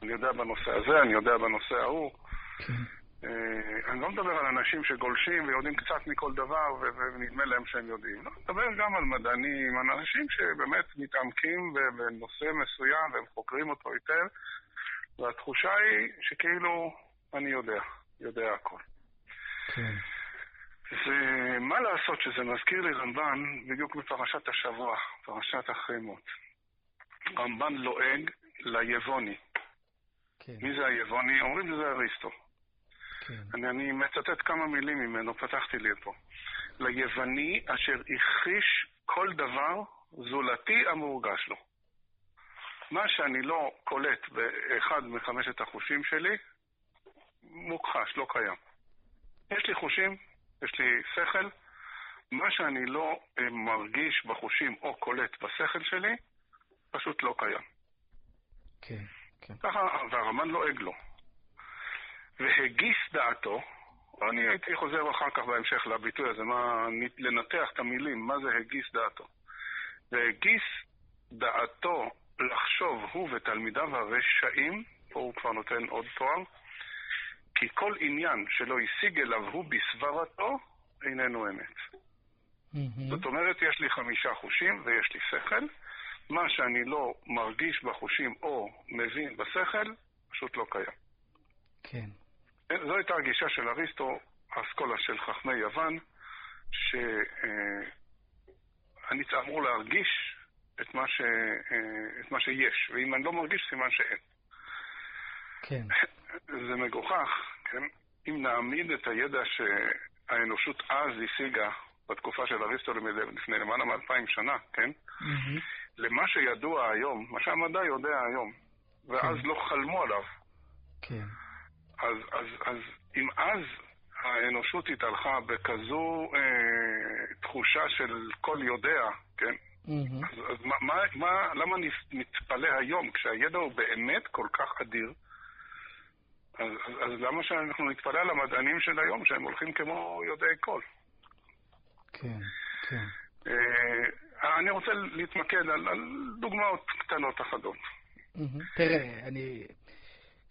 אני יודע בנושא הזה, אני יודע בנושא ההוא. כן. אה, אני לא מדבר על אנשים שגולשים ויודעים קצת מכל דבר ונדמה להם שהם יודעים. לא, אני מדבר גם על מדענים, על אנשים שבאמת מתעמקים בנושא מסוים והם חוקרים אותו היטב, והתחושה היא שכאילו אני יודע, יודע הכל. כן. ומה לעשות שזה מזכיר לי רמב"ן בדיוק בפרשת השבוע, פרשת החמות. רמב"ן לועג ליבוני. כן. מי זה היבוני? אומרים שזה אריסטו. כן. אני, אני מצטט כמה מילים ממנו, פתחתי לי פה. ליווני אשר הכחיש כל דבר זולתי המורגש לו. מה שאני לא קולט באחד מחמשת החושים שלי, מוכחש, לא קיים. יש לי חושים, יש לי שכל, מה שאני לא אה, מרגיש בחושים או קולט בשכל שלי, פשוט לא קיים. כן. כן. ככה, והרמב"ן לועג לו. והגיס דעתו, אני הייתי חוזר אחר כך בהמשך לביטוי הזה, מה, לנתח את המילים, מה זה הגיס דעתו. והגיס דעתו לחשוב הוא ותלמידיו הרשעים, פה הוא כבר נותן עוד תואר, כי כל עניין שלא השיג אליו הוא בסברתו, איננו אמת. מהמם. זאת אומרת, יש לי חמישה חושים ויש לי שכל. מה שאני לא מרגיש בחושים או מבין בשכל, פשוט לא קיים. כן. זו הייתה הגישה של אריסטו, האסכולה של חכמי יוון, שאני אמור להרגיש את מה, ש, את מה שיש, ואם אני לא מרגיש, סימן שאין. כן. זה מגוחך, כן? אם נעמיד את הידע שהאנושות אז השיגה בתקופה של אריסטו לפני למעלה מאלפיים שנה, כן? מהמם. למה שידוע היום, מה שהמדע יודע היום, ואז כן. לא חלמו עליו. כן. אז, אז, אז אם אז האנושות התהלכה בכזו אה, תחושה של כל יודע, כן? מהמם. אז, אז מה, מה, מה, למה נס- נתפלא היום, כשהידע הוא באמת כל כך אדיר, אז, אז, אז למה שאנחנו נתפלא על המדענים של היום, שהם הולכים כמו יודעי כל? כן. כן. אה, אני רוצה להתמקד על, על דוגמאות קטנות אחדות. מהמם. תראה, אני...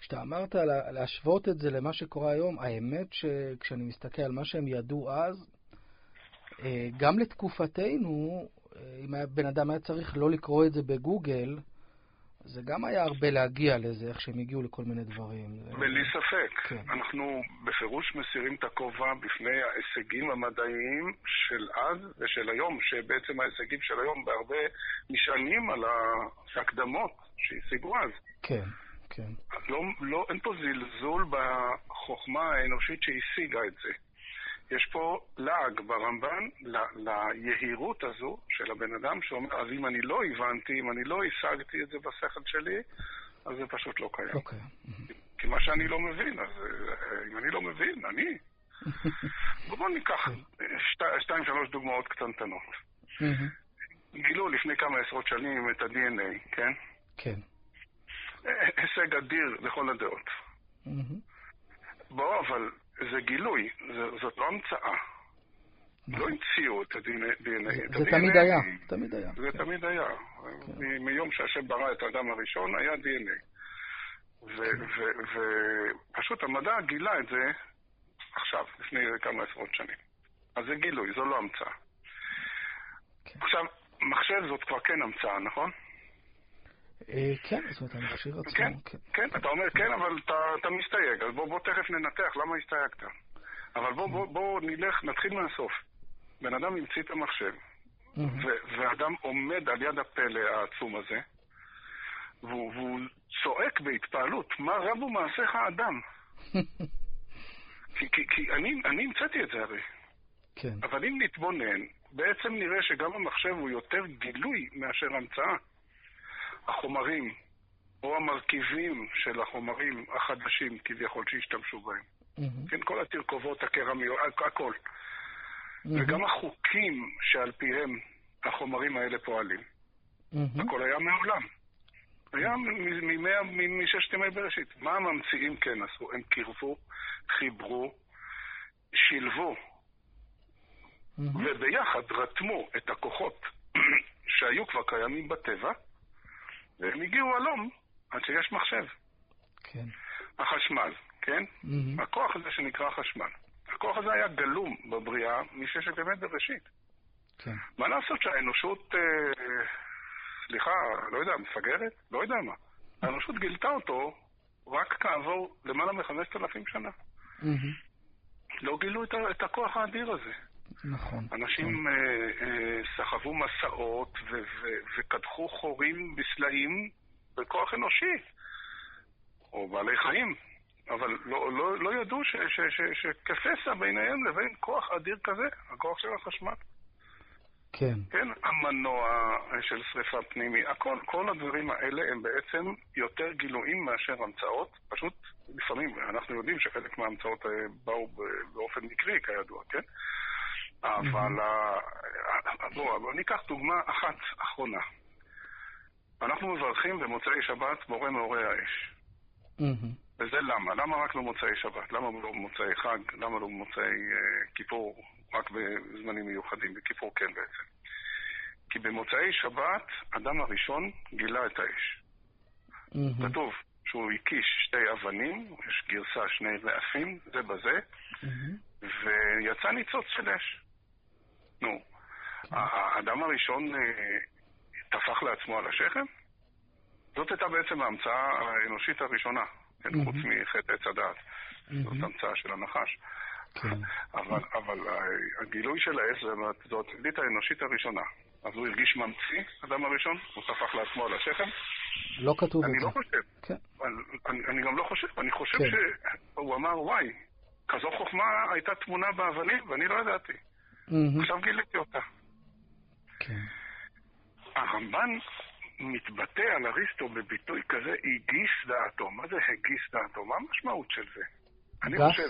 כשאתה אמרת לה- להשוות את זה למה שקורה היום, האמת שכשאני מסתכל על מה שהם ידעו אז, אה, גם לתקופתנו, אה, אם היה בן אדם היה צריך לא לקרוא את זה בגוגל, זה גם היה הרבה להגיע לזה, איך שהם הגיעו לכל מיני דברים. בלי ספק. כן. אנחנו בפירוש מסירים את הכובע בפני ההישגים המדעיים של אז ושל היום, שבעצם ההישגים של היום בהרבה נשענים על ההקדמות שהשיגו אז. כן, כן. לא, לא, אין פה זלזול בחוכמה האנושית שהשיגה את זה. יש פה לעג ברמב"ן ל- ליהירות הזו של הבן אדם שאומר, אז אם אני לא הבנתי, אם אני לא השגתי את זה בשכל שלי, אז זה פשוט לא קיים. לא קיים. כי מה שאני לא מבין, אז אה, אם אני לא מבין, אני. בואו ניקח שתי- שתיים, שלוש דוגמאות קטנטנות. גילו לפני כמה עשרות שנים את ה-DNA, כן? כן. הישג אדיר לכל הדעות. בוא, אבל זה גילוי, זאת לא המצאה. לא המציאו את ה-DNA. זה תמיד היה, תמיד היה. זה כן. תמיד היה. מ- מיום שהשם ברא את האדם הראשון היה DNA. ופשוט המדע גילה את זה עכשיו, לפני כמה עשרות שנים. אז זה גילוי, זו לא המצאה. כן. עכשיו, מחשב זאת כבר כן המצאה, נכון? אה, כן, זאת אומרת, המכשיר עצמו, כן, כן, אתה אומר כן, אבל אתה מסתייג, אז בוא תכף ננתח למה הסתייגת. אבל בוא נלך, נתחיל מהסוף. בן אדם המציא את המחשב, ואדם עומד על יד הפלא העצום הזה, והוא צועק בהתפעלות, מה רבו מעשיך האדם? כי, כי, כי אני, אני המצאתי את זה הרי. כן. אבל אם נתבונן, בעצם נראה שגם המחשב הוא יותר גילוי מאשר המצאה. החומרים, או המרכיבים של החומרים החדשים כביכול שהשתמשו בהם. Mm-hmm. כן, כל התרכובות הקרמיות, הכל. Mm-hmm. וגם החוקים שעל פיהם החומרים האלה פועלים. Mm-hmm. הכל היה מעולם. היה מששת ימי בראשית. מה הממציאים כן עשו? הם קירבו, חיברו, שילבו, mm-hmm. וביחד רתמו את הכוחות שהיו כבר קיימים בטבע, והם הגיעו הלום עד שיש מחשב. כן. החשמל, כן? Mm-hmm. הכוח הזה שנקרא חשמל. הכוח הזה היה גלום בבריאה מששת ימי בראשית. כן. מה לעשות שהאנושות, אה, סליחה, לא יודע, מפגרת? לא יודע מה. האנושות גילתה אותו רק כעבור למעלה מחמשת אלפים שנה. Mm-hmm. לא גילו את, את הכוח האדיר הזה. נכון. אנשים אה, אה, סחבו מסעות וקדחו חורים בסלעים בכוח אנושי, או בעלי חיים, אבל לא, לא, לא ידעו שכפסע ביניהם לבין כוח אדיר כזה, הכוח של החשמל. כן. כן, המנוע של שריפה פנימי, הכל, כל הדברים האלה הם בעצם יותר גילויים מאשר המצאות. פשוט, לפעמים, אנחנו יודעים שחלק מההמצאות באו באופן מקרי, כידוע, כן? אבל בואו, בוא ניקח דוגמה אחת אחרונה. אנחנו מברכים במוצאי שבת מורה מאורי האש. וזה למה? למה רק במוצאי שבת? למה לא במוצאי חג? למה לא במוצאי uh, כיפור? רק בזמנים מיוחדים, בכיפור כן בעצם. כי במוצאי שבת, אדם הראשון גילה את האש. Mm-hmm. כתוב שהוא הקיש שתי אבנים, יש גרסה שני רעפים, זה בזה, mm-hmm. ויצא ניצוץ של אש. נו. האדם הראשון אה, טפח לעצמו על השכם? זאת הייתה בעצם ההמצאה האנושית הראשונה, כן. חוץ מחטא עץ הדעת. זאת המצאה של הנחש. כן. אבל, אבל הגילוי של האש זו התגלית האנושית הראשונה. אז הוא הרגיש ממציא, אדם הראשון, הוא טפח לעצמו על השכם. לא כתוב את זה. אני לא חושב. כן. אני, אני גם לא חושב, אני חושב כן. שהוא אמר, וואי, כזו חוכמה הייתה תמונה באבנים ואני לא ידעתי. Mm-hmm. עכשיו גיליתי אותה. כן. הרמב"ן מתבטא על אריסטו בביטוי כזה, הגיס דעתו. מה זה הגיס דעתו? מה המשמעות של זה? אני חושב,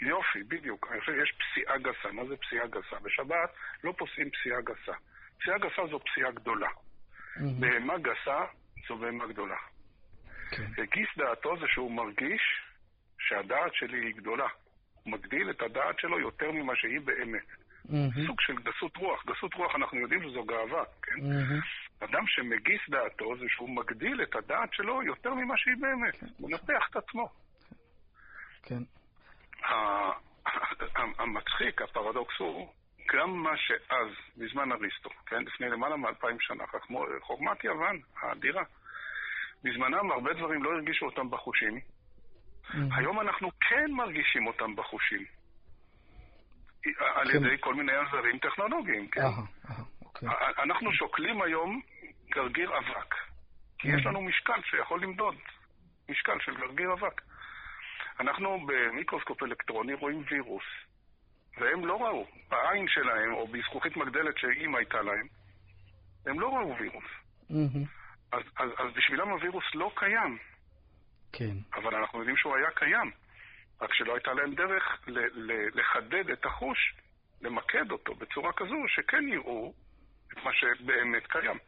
יופי, בדיוק. אני חושב שיש פסיעה גסה. מה זה פסיעה גסה? בשבת לא פוסעים פסיעה גסה. פסיעה גסה זו פסיעה גדולה. Mm-hmm. בהמה גסה זו בהמה גדולה. כן. הגיס דעתו זה שהוא מרגיש שהדעת שלי היא גדולה. הוא מגדיל את הדעת שלו יותר ממה שהיא באמת. Mm-hmm. סוג של גסות רוח. גסות רוח אנחנו יודעים שזו גאווה, כן? Mm-hmm. אדם שמגיס דעתו זה שהוא מגדיל את הדעת שלו יותר ממה שהיא באמת. כן. הוא מנפח את עצמו. כן. המצחיק, הפרדוקס הוא, גם מה שאז, בזמן אריסטו, כן, לפני למעלה מאלפיים שנה, חוכמת יוון האדירה, בזמנם הרבה דברים לא הרגישו אותם בחושים. Mm-hmm. היום אנחנו כן מרגישים אותם בחושים. על כן. ידי כל מיני עזרים טכנולוגיים, כן? אוקיי. אנחנו שוקלים היום גרגיר אבק, כי יש לנו משקל שיכול למדוד, משקל של גרגיר אבק. אנחנו במיקרוסקופ אלקטרוני רואים וירוס, והם לא ראו, בעין שלהם, או בזכוכית מגדלת שאם הייתה להם, הם לא ראו וירוס. אז, אז, אז בשבילם הווירוס לא קיים. כן. אבל אנחנו יודעים שהוא היה קיים. רק שלא הייתה להם דרך לחדד את החוש, למקד אותו בצורה כזו שכן יראו את מה שבאמת קיים.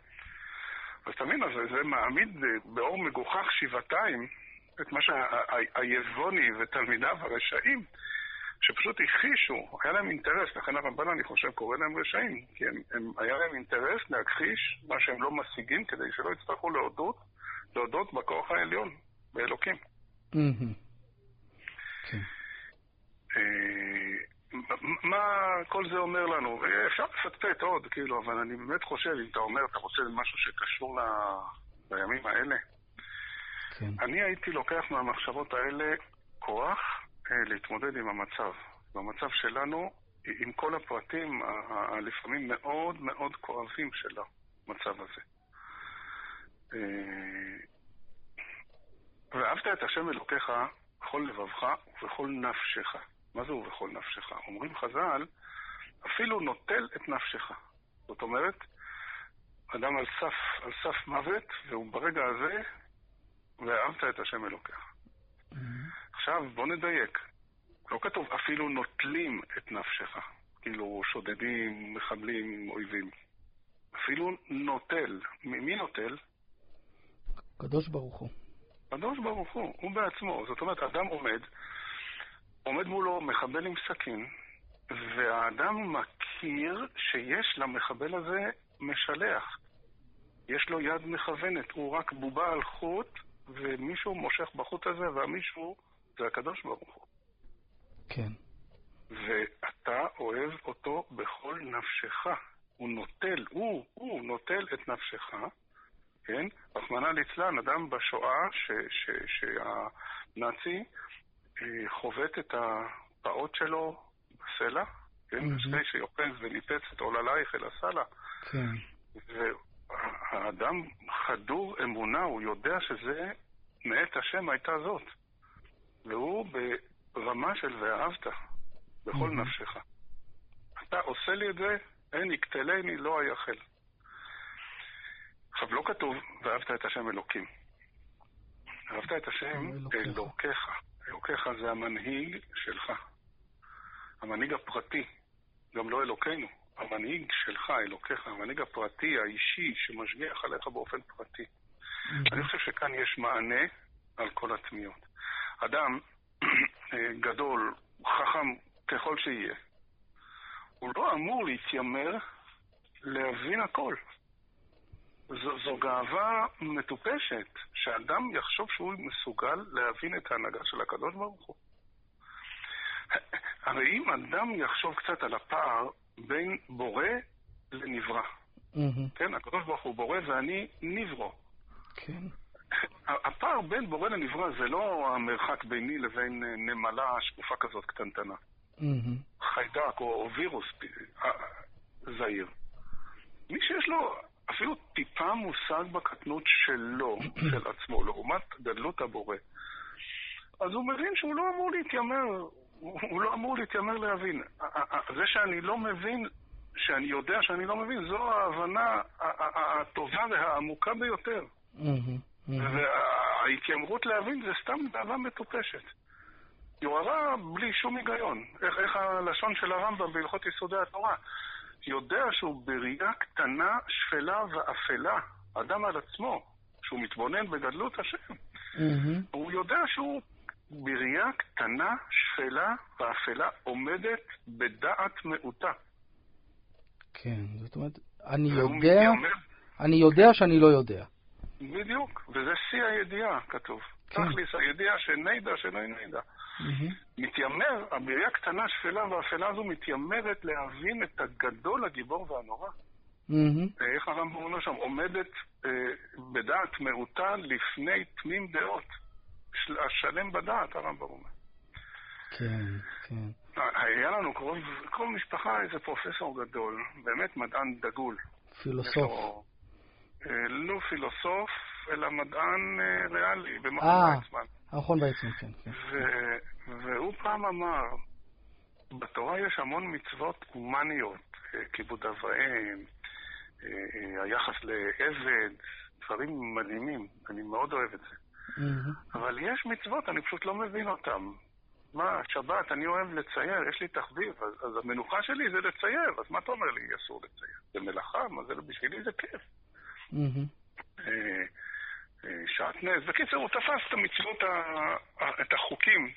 אז תבין, אז זה מעמיד באור מגוחך שבעתיים את מה שהיבוני ותלמידיו הרשעים, שפשוט הכחישו, היה להם אינטרס, לכן הרמב"ן אני חושב קורא להם רשעים, כי הם, הם, היה להם אינטרס להכחיש מה שהם לא משיגים כדי שלא יצטרכו להודות, להודות בכוח העליון, באלוקים. Mm-hmm. כן. אה, מה כל זה אומר לנו? אפשר לפטפט עוד, כאילו, אבל אני באמת חושב, אם אתה אומר, אתה רוצה משהו שקשור ל... בימים האלה, כן. אני הייתי לוקח מהמחשבות האלה כוח אה, להתמודד עם המצב. במצב שלנו, עם כל הפרטים הלפעמים מאוד מאוד כואבים של המצב הזה. אה, ואהבת את השם אלוקיך בכל לבבך ובכל נפשך. מה זה ובכל נפשך? אומרים חז"ל, אפילו נוטל את נפשך. זאת אומרת, אדם על סף, על סף מוות, והוא ברגע הזה, ואהבת את השם אלוקיך. עכשיו, בוא נדייק. לא כתוב אפילו נוטלים את נפשך, כאילו שודדים, מחבלים, אויבים. אפילו נוטל. מי נוטל? קדוש ברוך הוא. קדוש ברוך הוא, הוא בעצמו. זאת אומרת, אדם עומד, עומד מולו מחבל עם סכין, והאדם מכיר שיש למחבל הזה משלח. יש לו יד מכוונת, הוא רק בובה על חוט, ומישהו מושך בחוט הזה, והמישהו זה הקדוש ברוך הוא. כן. ואתה אוהב אותו בכל נפשך. הוא נוטל, הוא, הוא נוטל את נפשך, כן? רחמנא ליצלן, אדם בשואה שהנאצי אה, חובט את הפעות שלו בסלע, כן? Mm-hmm. לפני שיוחז וניפץ את עוללייך אל הסלע. כן. והאדם חדור אמונה, הוא יודע שזה מאת השם הייתה זאת. והוא ברמה של ואהבת, בכל mm-hmm. נפשך. אתה עושה לי את זה, אין יקטלני, לא אייחל. עכשיו, לא כתוב, ואהבת את השם אלוקים. אהבת את השם אלוקיך. אלוקיך זה המנהיג שלך. המנהיג הפרטי, גם לא אלוקינו. המנהיג שלך, אלוקיך, המנהיג הפרטי, האישי, שמשגיח עליך באופן פרטי. אני חושב שכאן יש מענה על כל התמיהות. אדם אה, גדול, חכם ככל שיהיה, הוא לא אמור להתיימר להבין הכל. זו, זו גאווה מטופשת, שאדם יחשוב שהוא מסוגל להבין את ההנהגה של הקדוש ברוך הוא. הרי אם אדם יחשוב קצת על הפער בין בורא לנברא, mm-hmm. כן, הקדוש ברוך הוא בורא ואני נברו. כן. הפער בין בורא לנברא זה לא המרחק ביני לבין נמלה שקופה כזאת קטנטנה. Mm-hmm. חיידק או, או וירוס אה, זעיר. מי שיש לו אפילו טיפה מושג בקטנות שלו, של עצמו, לעומת גדלות הבורא, אז הוא מבין שהוא לא אמור להתיימר, הוא לא אמור להתיימר להבין. זה שאני לא מבין, שאני יודע שאני לא מבין, זו ההבנה הטובה והעמוקה ביותר. וההתיימרות להבין זה סתם גאווה מטופשת. יוהרה בלי שום היגיון. איך, איך הלשון של הרמב"ם בהלכות יסודי התורה? יודע שהוא בראייה קטנה, שפלה ואפלה, אדם על עצמו, שהוא מתבונן בגדלות השם. Mm-hmm. הוא יודע שהוא בראייה קטנה, שפלה ואפלה, עומדת בדעת מעוטה. כן, זאת אומרת, אני יודע, מתיימר... אני יודע שאני לא יודע. בדיוק, וזה שיא הידיעה, כתוב. כן. תכלס הידיעה שנידע שלא נידע. Mm-hmm. מתיימר, הבריאה קטנה, שפלה ואפלה הזו מתיימרת להבין את הגדול, הגיבור והנורא. Mm-hmm. איך הרמב"ם אומר שם? עומדת אה, בדעת מעוטה לפני תמים דעות. של, השלם בדעת, הרמב"ם אומר. כן, כן. היה לנו קרוב, קרוב משפחה איזה פרופסור גדול, באמת מדען דגול. פילוסוף. לו, אה, לא פילוסוף, אלא מדען אה, ריאלי, במכון אה, ויצמן. המכון ויצמן, כן. כן. והוא פעם אמר, בתורה יש המון מצוות הומניות, אה, כיבוד אב ואם, היחס לעבד, דברים מדהימים, אני מאוד אוהב את זה. אבל יש מצוות, אני פשוט לא מבין אותן. מה, שבת, אני אוהב לצייר, יש לי תחביב, אז, אז המנוחה שלי זה לצייר, אז מה אתה אומר לי, אסור לצייר? זה מלאכה? מה זה, בשבילי זה כיף. שעטנז. בקיצור, הוא תפס את המצוות, את החוקים.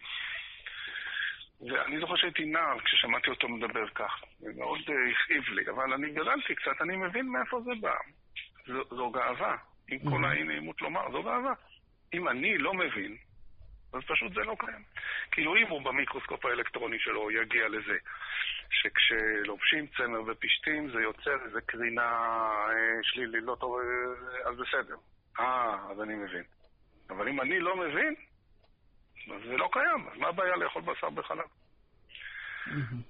ואני זוכר שהייתי נער כששמעתי אותו מדבר כך. זה מאוד אה, הכאיב לי, אבל אני גדלתי קצת, אני מבין מאיפה זה בא. זו, זו גאווה. עם כל. האי-נעימות לומר, זו גאווה. אם אני לא מבין, אז פשוט זה לא קיים. כאילו אם הוא במיקרוסקופ האלקטרוני שלו יגיע לזה, שכשלובשים צמר ופשתים זה יוצר איזה קרינה אה, שלילית, לא טוב, אה, אז בסדר. אה, אז אני מבין. אבל אם אני לא מבין, אז זה לא קיים, אז מה הבעיה לאכול בשר בחלב?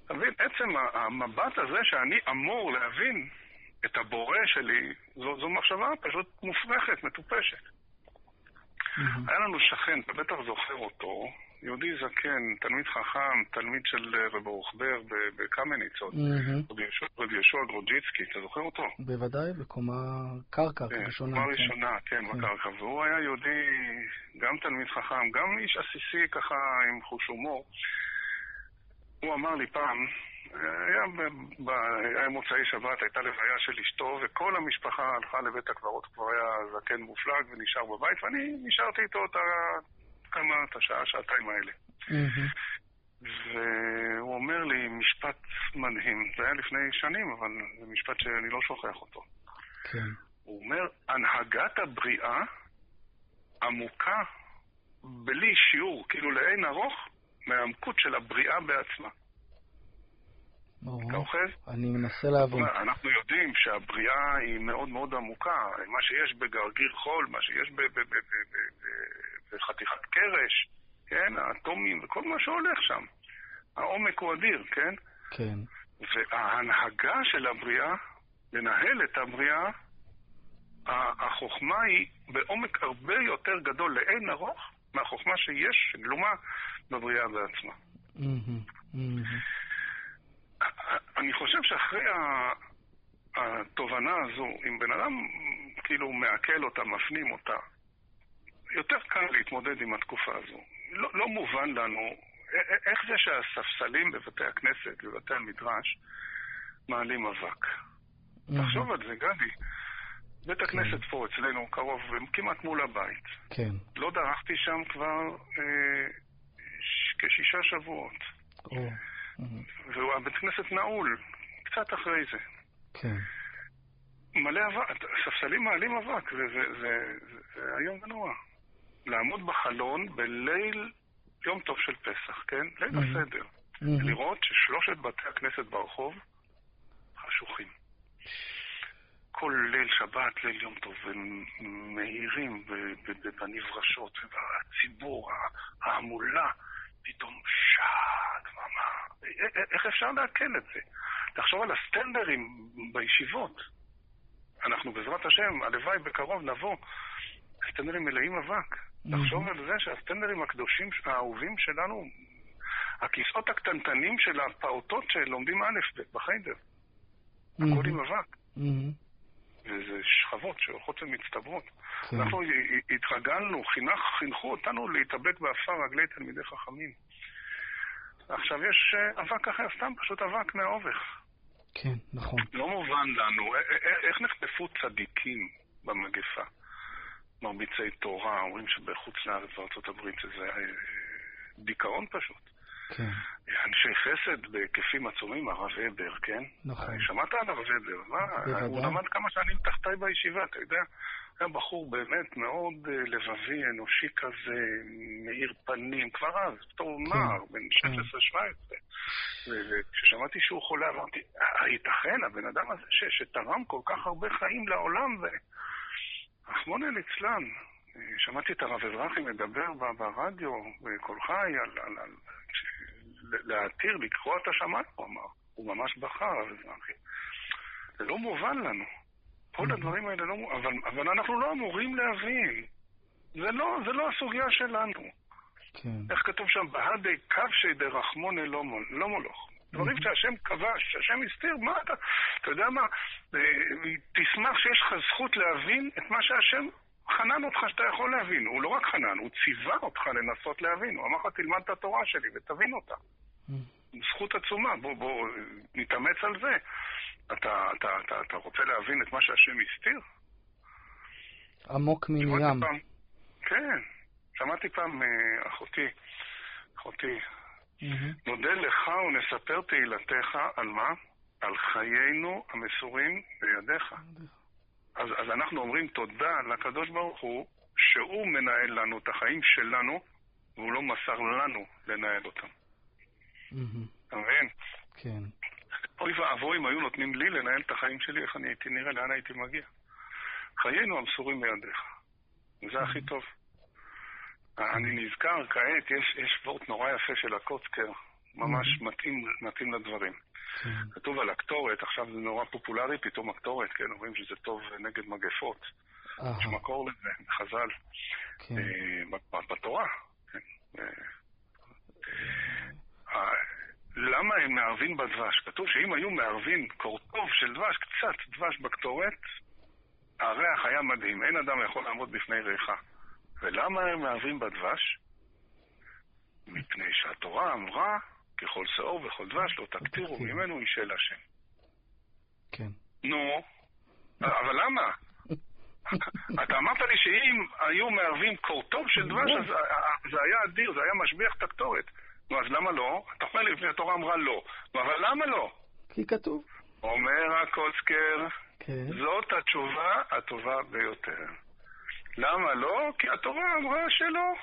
אתה מבין, עצם המבט הזה שאני אמור להבין את הבורא שלי, זו, זו מחשבה פשוט מופרכת, מטופשת. היה לנו שכן, אתה בטח זוכר אותו, יהודי זקן, תלמיד חכם, תלמיד של רב אורחבר בקמניצות, רבי יהושע גרוג'יצקי, אתה זוכר אותו? בוודאי, בקומה קרקע כן, ראשונה. קומה ראשונה, כן, כן, בקרקע. והוא היה יהודי, גם תלמיד חכם, גם איש עסיסי ככה עם חוש הומור. הוא אמר לי פעם, היה, ב, היה מוצאי שבת, הייתה לוויה של אשתו, וכל המשפחה הלכה לבית הקברות, כבר היה זקן מופלג ונשאר בבית, ואני נשארתי איתו את כמה, את השעה, שעתיים האלה. והוא אומר לי משפט מדהים, זה היה לפני שנים, אבל זה משפט שאני לא שוכח אותו. כן. הוא אומר, הנהגת הבריאה עמוקה בלי שיעור, כאילו לאין ארוך, מהעמקות של הבריאה בעצמה. אתה אוחז? אני מנסה להבין. אנחנו יודעים שהבריאה היא מאוד מאוד עמוקה. מה שיש בגרגיר חול, מה שיש בחתיכת קרש, כן? האטומים וכל מה שהולך שם. העומק הוא אדיר, כן? כן. וההנהגה של הבריאה, לנהל את הבריאה, החוכמה היא בעומק הרבה יותר גדול לאין ארוך מהחוכמה שיש, שגלומה בבריאה בעצמה. אני חושב שאחרי התובנה הזו, אם בן אדם כאילו מעכל אותה, מפנים אותה, יותר קל להתמודד עם התקופה הזו. לא, לא מובן לנו איך זה שהספסלים בבתי הכנסת, בבתי המדרש, מעלים אבק. תחשוב על זה, גדי. בית הכנסת פה אצלנו קרוב, כמעט מול הבית. כן. לא דרכתי שם כבר אה, כשישה שבועות. והבית כנסת נעול, קצת אחרי זה. כן. מלא אבק, ספסלים מעלים אבק, זה איום ונורא. לעמוד בחלון בליל יום טוב של פסח, כן? ליל הסדר. לראות ששלושת בתי הכנסת ברחוב חשוכים. כל ליל שבת, ליל יום טוב, הם מהירים בנברשות, והציבור, ההמולה, פתאום שעה, דממה. איך אפשר לעכל את זה? תחשוב על הסטנדרים בישיבות. אנחנו בעזרת השם, הלוואי בקרוב נבוא, הסטנדרים מלאים אבק. תחשוב על זה שהסטנדרים הקדושים, האהובים שלנו, הכיסאות הקטנטנים של הפעוטות שלומדים א' בחיידר, הכל עם אבק. וזה שכבות שהולכות ומצטברות. כן. אנחנו התרגלנו, חינך, חינכו אותנו להתאבק באפר רגלי תלמידי חכמים. עכשיו יש אה, אבק אחר, סתם פשוט אבק מהאובך. כן, נכון. לא מובן לנו, איך נחטפו צדיקים במגפה? מרביצי תורה, אומרים שבחוץ לארץ בארצות הברית זה אה, דיכאון פשוט. כן. אנשי חסד בהיקפים עצומים, הרב הבר, כן? נכון. שמעת על הרב הבר? מה? הוא למד כמה שנים תחתיי בישיבה, אתה יודע? היה בחור באמת מאוד אה, לבבי, אנושי כזה, מאיר פנים, כבר אז, בתור כן. נער, בן 16-17. כן. וכששמעתי שהוא חולה, אמרתי, הייתכן, הבן אדם הזה שתרם כל כך הרבה חיים לעולם, ורחמונא ליצלן, אה, שמעתי את הרב אזרחי מדבר ברדיו, בקול חי, על, על, על להתיר, לקרוא את השמיים, הוא אמר. הוא ממש בכה, הרב אזרחי. זה לא מובן לנו. כל mm-hmm. הדברים האלה לא... אבל, אבל אנחנו לא אמורים להבין. זה לא, זה לא הסוגיה שלנו. כן. איך כתוב שם? בהדי כבשי דרחמוני לא, לא מולוך. דברים. שהשם כבש, שהשם הסתיר, מה אתה... אתה יודע מה? אה, תשמח שיש לך זכות להבין את מה שהשם חנן אותך שאתה יכול להבין. הוא לא רק חנן, הוא ציווה אותך לנסות להבין. הוא אמר לך, תלמד את התורה שלי ותבין אותה. זכות עצומה, בוא, בוא נתאמץ על זה. אתה, אתה, אתה, אתה רוצה להבין את מה שהשם הסתיר? עמוק מים. פעם, כן, שמעתי פעם אה, אחותי, אחותי. נודה לך ונספר תהילתך על מה? על חיינו המסורים בידיך. אז, אז אנחנו אומרים תודה לקדוש ברוך הוא שהוא מנהל לנו את החיים שלנו והוא לא מסר לנו לנהל אותם. Mm-hmm. אתה מבין? כן. אוי ואבוי אם היו נותנים לי לנהל את החיים שלי, איך אני הייתי נראה, לאן הייתי מגיע. חיינו המסורים בידיך. זה הכי טוב. אני נזכר כעת, יש, יש וורט נורא יפה של הקוצקר, ממש מתאים, מתאים לדברים. כן. כתוב על הקטורת, עכשיו זה נורא פופולרי, פתאום הקטורת, כן, אומרים שזה טוב נגד מגפות. יש מקור לזה, חז"ל. כן. אה, בתורה, כן. אה, אה, למה הם מערבים בדבש? כתוב שאם היו מערבים קורטוב של דבש, קצת דבש בקטורת, הריח היה מדהים, אין אדם יכול לעמוד בפני ריחה. ולמה הם מערבים בדבש? מפני שהתורה אמרה, ככל שאור וכל דבש לא תקטירו ממנו איש אל השם. כן. נו, אבל למה? אתה אמרת לי שאם היו מערבים קורטוב של דבש, אז זה היה אדיר, זה היה משביח את הקטורת. נו, אז למה לא? אתה אומר לי, התורה אמרה לא. אבל למה לא? כי כתוב. אומר הקוסקר, כן. זאת התשובה הטובה ביותר. למה לא? כי התורה אמרה שלא.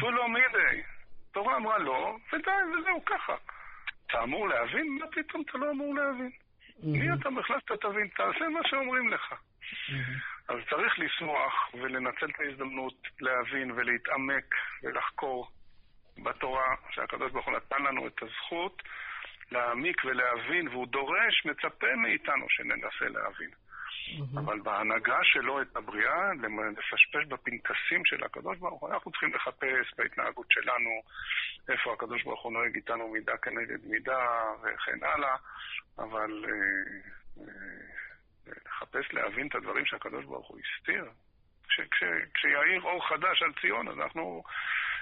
תו לא מידי. התורה אמרה לא, ודי, וזהו, ככה. אתה אמור להבין? מה פתאום אתה לא אמור להבין? מי אתה בכלל שאתה תבין? תעשה מה שאומרים לך. אז צריך לשמוח ולנצל את ההזדמנות להבין ולהתעמק ולחקור בתורה שהקדוש ברוך הוא נתן לנו את הזכות להעמיק ולהבין, והוא דורש, מצפה מאיתנו שננסה להבין. Mm-hmm. אבל בהנהגה שלו את הבריאה, לפשפש בפנקסים של הקדוש ברוך הוא, אנחנו צריכים לחפש בהתנהגות שלנו איפה הקדוש ברוך הוא נוהג איתנו מידה כנגד מידה וכן הלאה, אבל אה, אה, לחפש להבין את הדברים שהקדוש ברוך הוא הסתיר. כשיאיר אור חדש על ציון, אז אנחנו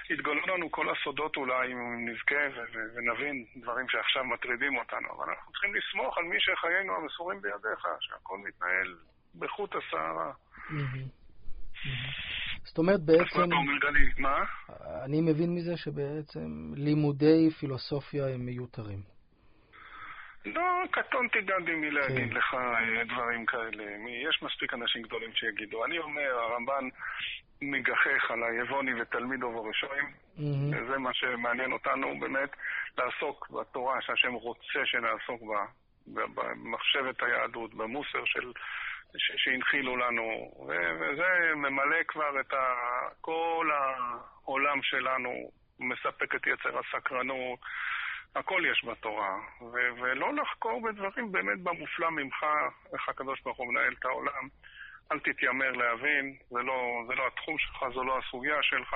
יתגלו לנו כל הסודות אולי, אם נזכה ונבין דברים שעכשיו מטרידים אותנו. אבל אנחנו צריכים לסמוך על מי שחיינו המסורים בידיך, שהכל מתנהל בחוט השערה. זאת אומרת בעצם... מה? אני מבין מזה שבעצם לימודי פילוסופיה הם מיותרים. לא, קטונתי גדי מלהגיד כן. לך אה, דברים כאלה. יש מספיק אנשים גדולים שיגידו. אני אומר, הרמב"ן מגחך על היבוני ותלמידו וראשונים. Mm-hmm. זה מה שמעניין אותנו באמת, לעסוק בתורה שהשם רוצה שנעסוק בה, במחשבת היהדות, במוסר של, ש, שהנחילו לנו, ו, וזה ממלא כבר את ה, כל העולם שלנו, מספק את יצר הסקרנות, הכל יש בתורה, ו, ולא לחקור בדברים באמת במופלא ממך, איך הקדוש ברוך הוא מנהל את העולם. אל תתיימר להבין, זה לא, זה לא התחום שלך, זו לא הסוגיה שלך.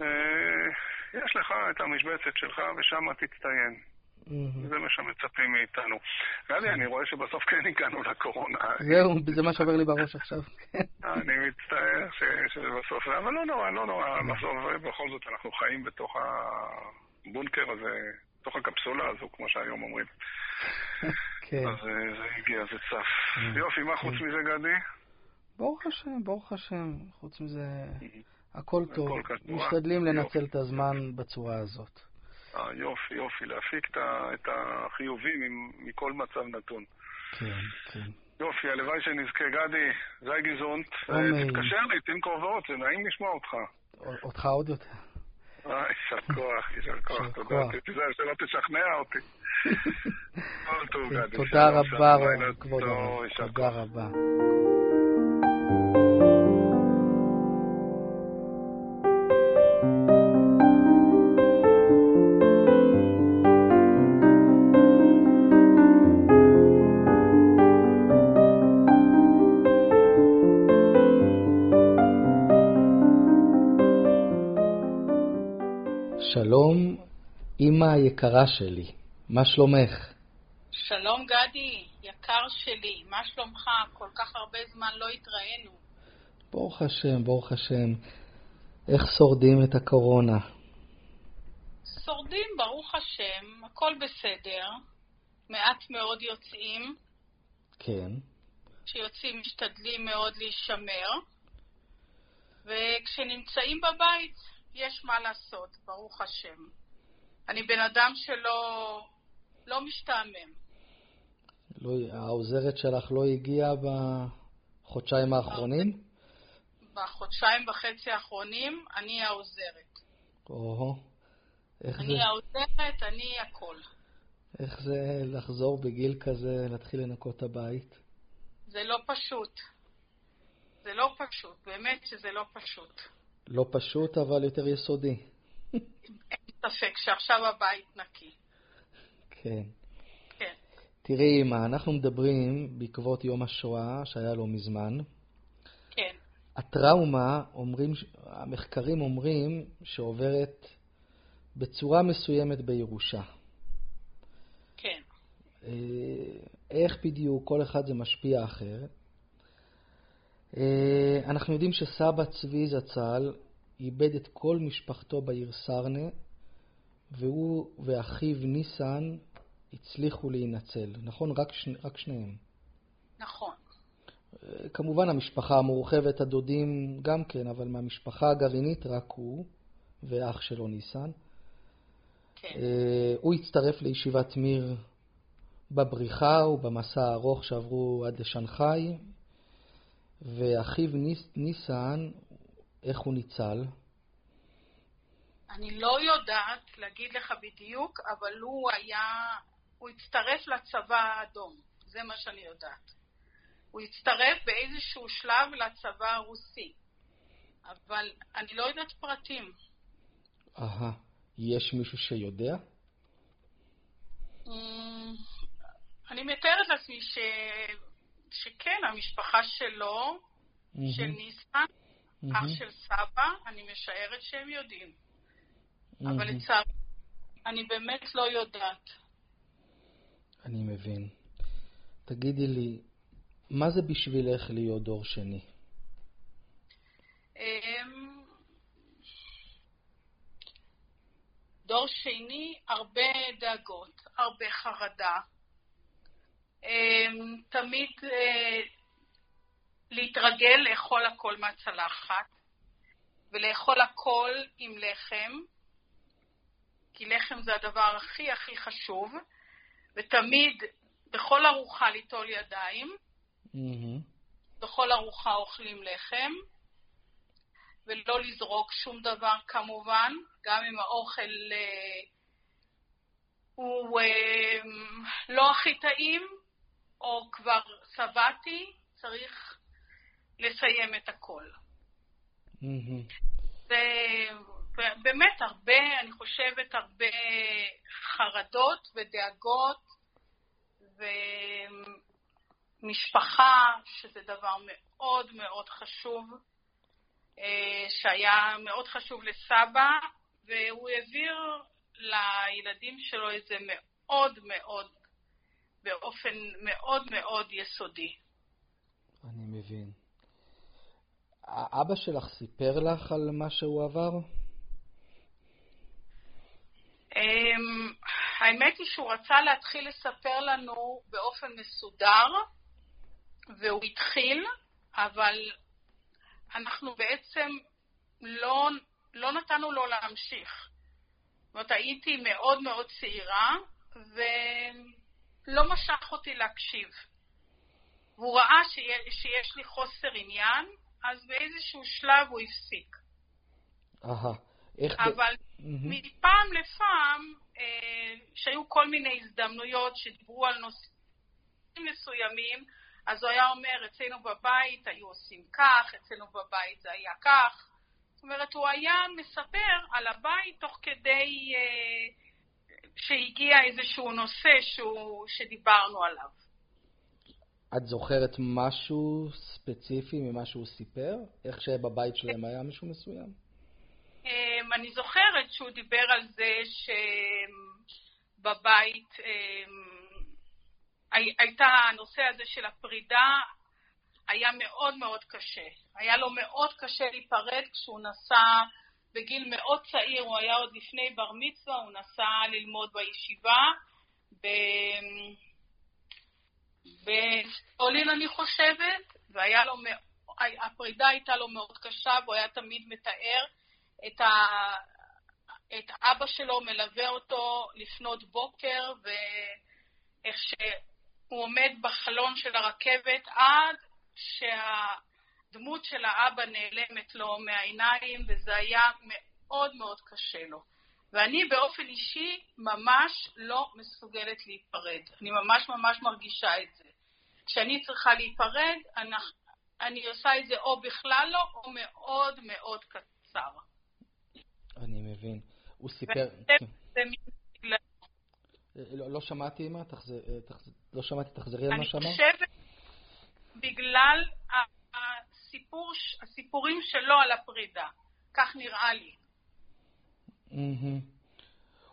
אה, יש לך את המשבצת שלך ושם תצטיין. זה מה שמצפים מאיתנו. גדי, אני רואה שבסוף כן הגענו לקורונה. זהו, זה מה שעובר לי בראש עכשיו. אני מצטער שבסוף, אבל לא נורא, לא נורא, בסוף בכל זאת אנחנו חיים בתוך הבונקר הזה, בתוך הקפסולה הזו, כמו שהיום אומרים. כן. אז אה, זה הגיע, זה צף. כן. יופי, מה חוץ כן. מזה, גדי? ברוך השם, ברוך השם. חוץ מזה, הכל טוב. משתדלים לנצל את הזמן בצורה הזאת. אה, יופי, יופי, להפיק את החיובים מכל מצב נתון. כן, כן. יופי, הלוואי שנזכה. גדי, זי גזונט, אה, תתקשר לי, תן קרובות, זה נעים לשמוע אותך. אותך עוד יותר. אה, יישר כוח, יישר כוח, תודה. תיזהר שלא תשכנע אותי. תודה רבה, כבוד הרב. תודה רבה. שלום, אמא היקרה שלי, מה שלומך? שלום גדי, יקר שלי, מה שלומך? כל כך הרבה זמן לא התראינו. ברוך השם, ברוך השם. איך שורדים את הקורונה? שורדים, ברוך השם, הכל בסדר. מעט מאוד יוצאים. כן. כשיוצאים משתדלים מאוד להישמר. וכשנמצאים בבית, יש מה לעשות, ברוך השם. אני בן אדם שלא לא משתעמם. לא, העוזרת שלך לא הגיעה בחודשיים האחרונים? בחודשיים וחצי האחרונים אני העוזרת. או איך אני זה? אני העוזרת, אני הכל. איך זה לחזור בגיל כזה, להתחיל לנקות את הבית? זה לא פשוט. זה לא פשוט, באמת שזה לא פשוט. לא פשוט, אבל יותר יסודי. אין ספק שעכשיו הבית נקי. כן. כן. תראי, אמא, אנחנו מדברים בעקבות יום השואה שהיה לא מזמן. כן. הטראומה, אומרים, המחקרים אומרים שעוברת בצורה מסוימת בירושה. כן. אה, איך בדיוק, כל אחד זה משפיע אחרת. אה, אנחנו יודעים שסבא צבי זצ"ל איבד את כל משפחתו בעיר סרנה, והוא ואחיו ניסן הצליחו להינצל. נכון? רק, שני, רק שניהם. נכון. אה, כמובן המשפחה המורחבת, הדודים גם כן, אבל מהמשפחה הגרעינית רק הוא ואח שלו ניסן. כן. אה, הוא הצטרף לישיבת מיר בבריחה ובמסע הארוך שעברו עד לשנגחאי, ואחיו ניס, ניסן, איך הוא ניצל? אני לא יודעת להגיד לך בדיוק, אבל הוא היה, הוא הצטרף לצבא האדום, זה מה שאני יודעת. הוא הצטרף באיזשהו שלב לצבא הרוסי, אבל אני לא יודעת פרטים. אהה, יש מישהו שיודע? אמ, אני מתארת לעצמי ש... שכן, המשפחה שלו, מהמם, של ניסן, אח מהמם, של סבא, אני משערת שהם יודעים. אבל מהמם. לצערי, אני באמת לא יודעת. אני מבין. תגידי לי, מה זה בשבילך להיות דור שני? אמ, דור שני, הרבה דאגות, הרבה חרדה. אמ, תמיד אה, להתרגל לאכול הכל מהצלחת, ולאכול הכל עם לחם, כי לחם זה הדבר הכי הכי חשוב, ותמיד בכל ארוחה ליטול ידיים, מהמם, בכל ארוחה אוכלים לחם, ולא לזרוק שום דבר כמובן, גם אם האוכל אה, הוא אה, לא הכי טעים, או כבר שבעתי, צריך לסיים את הכל. מהמם. זה באמת הרבה, אני חושבת, הרבה חרדות ודאגות, ומשפחה, שזה דבר מאוד מאוד חשוב, אה, שהיה מאוד חשוב לסבא, והוא העביר לילדים שלו את זה מאוד מאוד, באופן מאוד מאוד יסודי. אני מבין. אבא שלך סיפר לך על מה שהוא עבר? אמ, האמת היא שהוא רצה להתחיל לספר לנו באופן מסודר, והוא התחיל, אבל אנחנו בעצם לא, לא נתנו לו להמשיך. זאת אומרת, הייתי מאוד מאוד צעירה, ולא משך אותי להקשיב. והוא ראה שיש, לי חוסר עניין, אז באיזשהו שלב הוא הפסיק. אהה. אבל מהמם, מפעם לפעם, אה, שהיו כל מיני הזדמנויות שדיברו על נושאים מסוימים, אז הוא היה אומר, אצלנו בבית היו עושים כך, אצלנו בבית זה היה כך. זאת אומרת, הוא היה מספר על הבית תוך כדי אה, שהגיע איזשהו נושא שהוא, שדיברנו עליו. את זוכרת משהו ספציפי ממה שהוא סיפר? איך שבבית שלהם היה מישהו מסוים? אמ, אני זוכרת שהוא דיבר על זה שבבית אמ, הי- הייתה הנושא הזה של הפרידה, היה מאוד מאוד קשה. היה לו מאוד קשה להיפרד כשהוא נסע בגיל מאוד צעיר, הוא היה עוד לפני בר מצווה, הוא נסע ללמוד בישיבה. ב- בסטולין אני חושבת, והיה לו, הפרידה הייתה לו מאוד קשה, והוא היה תמיד מתאר את, ה... את אבא שלו מלווה אותו לפנות בוקר, ואיך שהוא עומד בחלון של הרכבת עד שהדמות של האבא נעלמת לו מהעיניים, וזה היה מאוד מאוד קשה לו. ואני באופן אישי ממש לא מסוגלת להיפרד. אני ממש ממש מרגישה את זה. כשאני צריכה להיפרד, אני, אני עושה את זה או בכלל לא, או מאוד מאוד קצר. אני מבין. הוא סיפר... לא, לא שמעתי מה, תחז... תחז... לא שמעתי, תחזרי על מה שאמרת. אני חושבת בגלל הסיפור, הסיפורים שלו על הפרידה, כך נראה לי.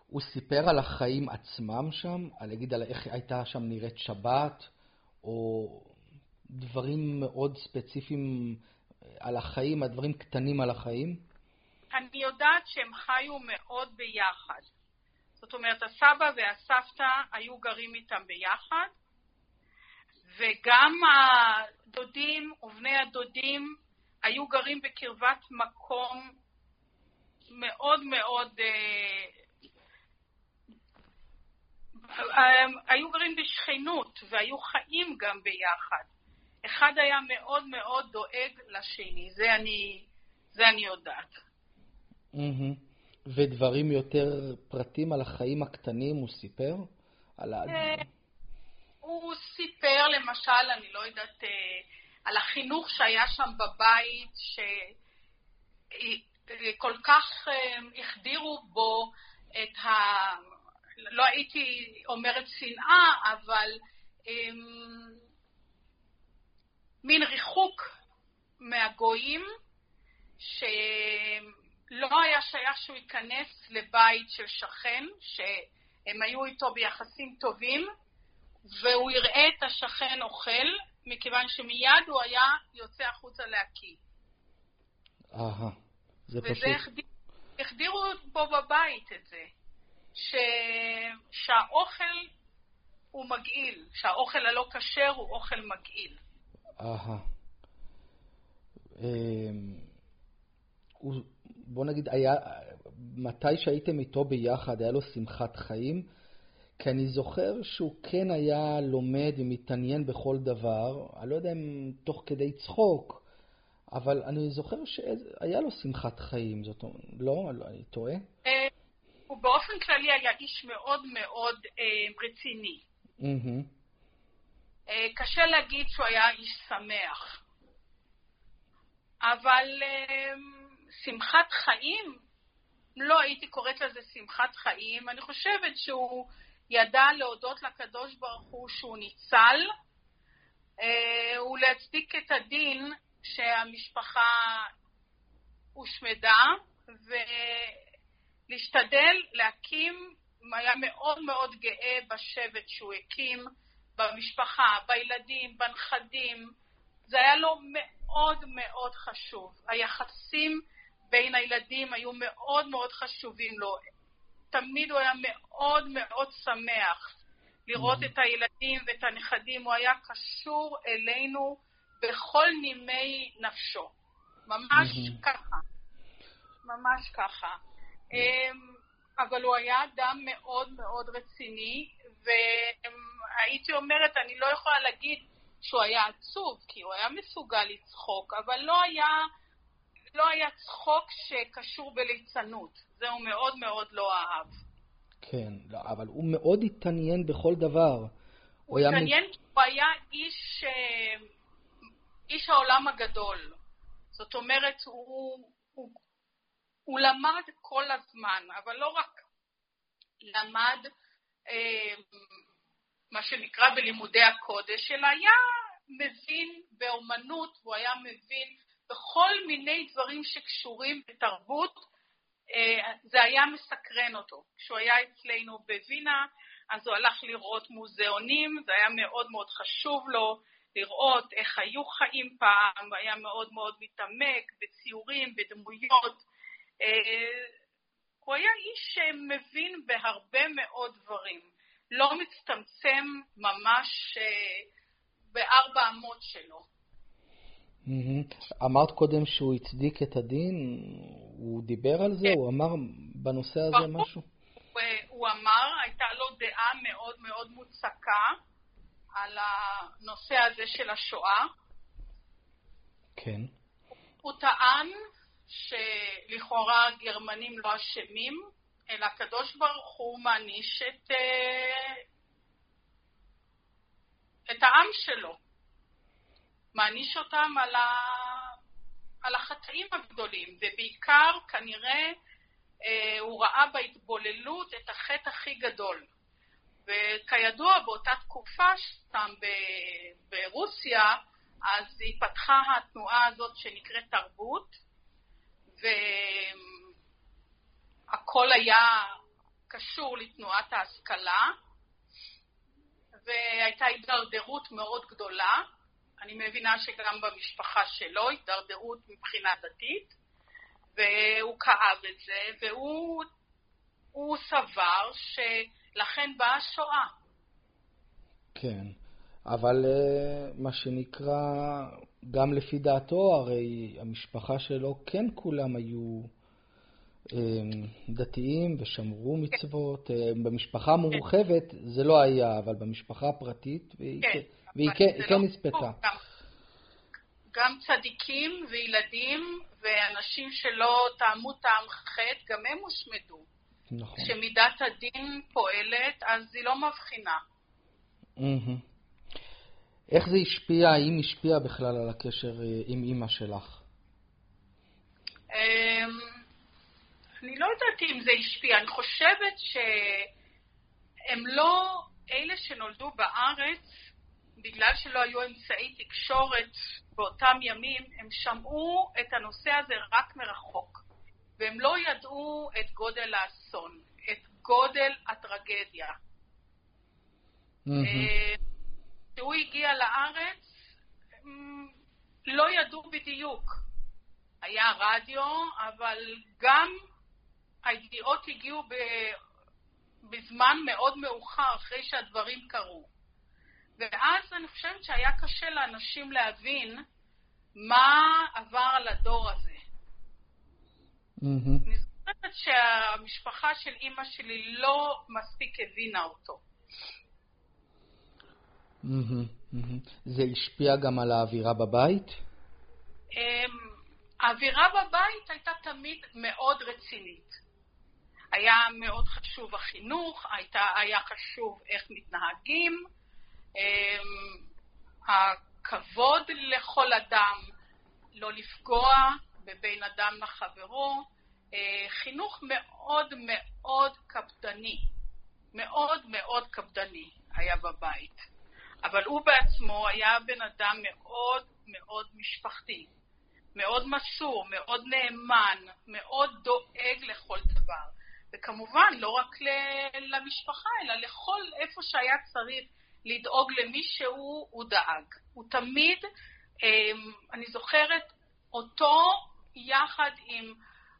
הוא סיפר על החיים עצמם שם, על להגיד על איך הייתה שם נראית שבת, או דברים מאוד ספציפיים על החיים, הדברים קטנים על החיים? אני יודעת שהם חיו מאוד ביחד. זאת אומרת, הסבא והסבתא היו גרים איתם ביחד, וגם הדודים ובני הדודים היו גרים בקרבת מקום מאוד מאוד... אה, אה, היו גרים בשכנות והיו חיים גם ביחד. אחד היה מאוד מאוד דואג לשני, זה אני, זה אני יודעת. ודברים יותר פרטים על החיים הקטנים הוא סיפר? על ה... אה, הוא סיפר למשל, אני לא יודעת, אה, על החינוך שהיה שם בבית, שכל כך אה, החדירו בו את ה... לא הייתי אומרת שנאה, אבל מין ריחוק מהגויים, ש... לא היה שייך שהוא ייכנס לבית של שכן, שהם היו איתו ביחסים טובים, והוא יראה את השכן אוכל, מכיוון שמיד הוא היה יוצא החוצה להקיא. אהה, זה פשוט... וזה החדירו בו בבית את זה, ש... שהאוכל הוא מגעיל, שהאוכל הלא כשר הוא אוכל מגעיל. אהה. אמ, בוא נגיד, היה, מתי שהייתם איתו ביחד, היה לו שמחת חיים? כי אני זוכר שהוא כן היה לומד ומתעניין בכל דבר, אני לא יודע אם תוך כדי צחוק, אבל אני זוכר שהיה לו שמחת חיים, זאת אומרת, לא? אני טועה? אה, הוא באופן כללי היה איש מאוד מאוד אה, רציני. אה, קשה להגיד שהוא היה איש שמח. אבל שמחת חיים, לא הייתי קוראת לזה שמחת חיים, אני חושבת שהוא ידע להודות לקדוש ברוך הוא שהוא ניצל, אה, ולהצדיק את הדין שהמשפחה הושמדה, ולהשתדל להקים, היה מאוד מאוד גאה בשבט שהוא הקים, במשפחה, בילדים, בנכדים, זה היה לו מאוד מאוד חשוב. היחסים בין הילדים היו מאוד מאוד חשובים לו. תמיד הוא היה מאוד מאוד שמח לראות mm-hmm. את הילדים ואת הנכדים, הוא היה קשור אלינו בכל נימי נפשו. ממש mm-hmm. ככה. ממש ככה. Mm-hmm. אבל הוא היה אדם מאוד מאוד רציני, והייתי אומרת, אני לא יכולה להגיד שהוא היה עצוב, כי הוא היה מסוגל לצחוק, אבל לא היה... לא היה צחוק שקשור בליצנות. זה הוא מאוד מאוד לא אהב. כן, לא, אבל הוא מאוד התעניין בכל דבר. הוא התעניין כי הוא היה איש, אה, איש העולם הגדול. זאת אומרת, הוא, הוא, הוא למד כל הזמן, אבל לא רק למד אה, מה שנקרא בלימודי הקודש, אלא היה מבין באומנות, והוא היה מבין בכל מיני דברים שקשורים בתרבות, אה, זה היה מסקרן אותו. כשהוא היה אצלנו בווינה, אז הוא הלך לראות מוזיאונים, זה היה מאוד מאוד חשוב לו לראות איך היו חיים פעם, היה מאוד מאוד מתעמק בציורים, בדמויות. אה, הוא היה איש שמבין בהרבה מאוד דברים, לא מצטמצם ממש אה, בארבע אמות שלו. אמרת קודם שהוא הצדיק את הדין, הוא דיבר על זה? כן. הוא אמר בנושא הזה משהו? הוא אמר, הייתה לו דעה מאוד מאוד מוצקה על הנושא הזה של השואה. כן. הוא טען שלכאורה הגרמנים לא אשמים, אלא הקדוש ברוך הוא מעניש את, אה, את העם שלו. מעניש אותם על, ה, על החטאים הגדולים, ובעיקר כנראה אה, הוא ראה בהתבוללות את החטא הכי גדול. וכידוע, באותה תקופה שם ברוסיה, אז היא פתחה התנועה הזאת שנקראת תרבות, והכל היה קשור לתנועת ההשכלה, והייתה הידרדרות מאוד גדולה. אני מבינה שגם במשפחה שלו הידרדרות מבחינה דתית, והוא כאב את זה, והוא סבר שלכן באה השואה. כן, אבל אה, מה שנקרא, גם לפי דעתו, הרי המשפחה שלו כן כולם היו אה, דתיים ושמרו מצוות. אה, במשפחה המורחבת זה לא היה, אבל במשפחה הפרטית, והיא כן, והיא כן, כן לא נספתה. גם צדיקים וילדים ואנשים שלא טעמו טעם חטא, גם הם הושמדו. נכון. כשמידת הדין פועלת, אז היא לא מבחינה. איך זה השפיע, האם השפיע בכלל על הקשר אה, עם אימא שלך? אמ, אני לא יודעת אם זה השפיע. אני חושבת שהם לא, אלה שנולדו בארץ, בגלל שלא היו אמצעי תקשורת באותם ימים, הם שמעו את הנושא הזה רק מרחוק, והם לא ידעו את גודל האסון, את גודל הטרגדיה. כשהוא mm-hmm. הגיע לארץ, לא ידעו בדיוק. היה רדיו, אבל גם הידיעות הגיעו בזמן מאוד מאוחר, אחרי שהדברים קרו. ואז אני חושבת שהיה קשה לאנשים להבין מה עבר על הדור הזה. Mm-hmm. אני זוכרת שהמשפחה של אימא שלי לא מספיק הבינה אותו. Mm-hmm. Mm-hmm. זה השפיע גם על האווירה בבית? אמ, האווירה בבית הייתה תמיד מאוד רצינית. היה מאוד חשוב החינוך, הייתה, היה חשוב איך מתנהגים, הכבוד לכל אדם, לא לפגוע בבין אדם לחברו, אה, חינוך מאוד מאוד קפדני, מאוד מאוד קפדני היה בבית. אבל הוא בעצמו היה בן אדם מאוד מאוד משפחתי, מאוד מסור, מאוד נאמן, מאוד דואג לכל דבר. וכמובן, לא רק למשפחה, אלא לכל איפה שהיה צריך לדאוג למישהו, הוא דאג. הוא תמיד, אמ, אני זוכרת אותו יחד עם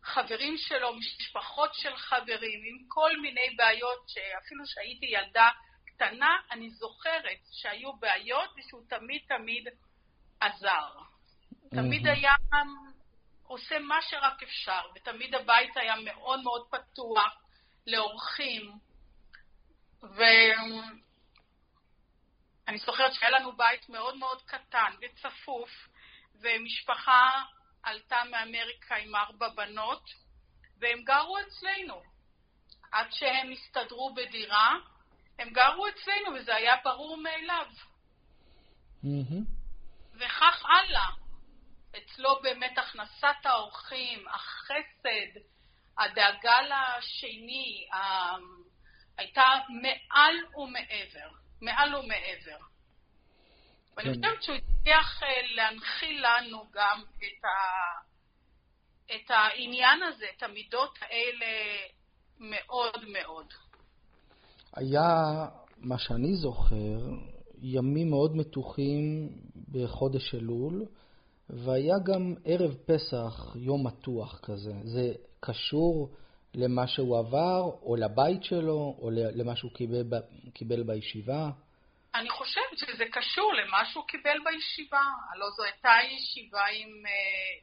חברים שלו, משפחות של חברים, עם כל מיני בעיות שאפילו שהייתי ילדה קטנה, אני זוכרת שהיו בעיות ושהוא תמיד תמיד עזר. תמיד היה עושה מה שרק אפשר, ותמיד הבית היה מאוד מאוד פתוח לאורחים. ו... אני זוכרת שהיה לנו בית מאוד מאוד קטן וצפוף, ומשפחה עלתה מאמריקה עם ארבע בנות, והם גרו אצלנו. עד שהם הסתדרו בדירה, הם גרו אצלנו, וזה היה ברור מאליו. Mm-hmm. וכך הלאה. אצלו באמת הכנסת האורחים, החסד, הדאגה לשני, הייתה מעל ומעבר. מעל ומעבר. ואני כן. חושבת שהוא הצליח אה, להנחיל לנו גם את, ה... את העניין הזה, את המידות האלה מאוד מאוד. היה, מה שאני זוכר, ימים מאוד מתוחים בחודש אלול, והיה גם ערב פסח, יום מתוח כזה. זה קשור למה שהוא עבר, או לבית שלו, או למה שהוא קיבל, קיבל בישיבה? אני חושבת שזה קשור למה שהוא קיבל בישיבה. הלוא זו הייתה ישיבה עם, אה,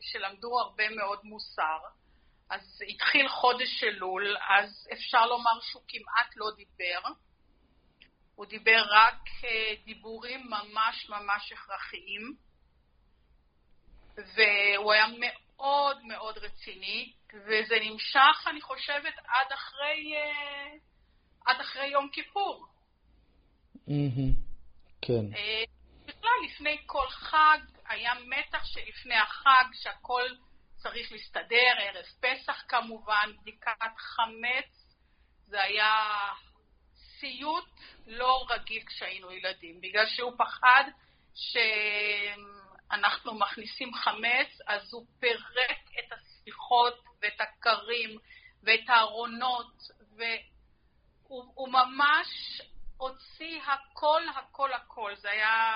שלמדו הרבה מאוד מוסר. אז התחיל חודש אלול, אז אפשר לומר שהוא כמעט לא דיבר. הוא דיבר רק אה, דיבורים ממש ממש הכרחיים, והוא היה. מאוד מאוד רציני, וזה נמשך, אני חושבת, עד אחרי, אה, עד אחרי יום כיפור. כן. בכלל, לפני כל חג היה מתח שלפני החג, שהכל צריך להסתדר, ערב פסח כמובן, בדיקת חמץ, זה היה סיוט לא רגיל כשהיינו ילדים, בגלל שהוא פחד שאנחנו מכניסים חמץ, אז הוא פירק את הסליחות ואת הכרים ואת הארונות, והוא ממש הוציא הכל, הכל, הכל. זה היה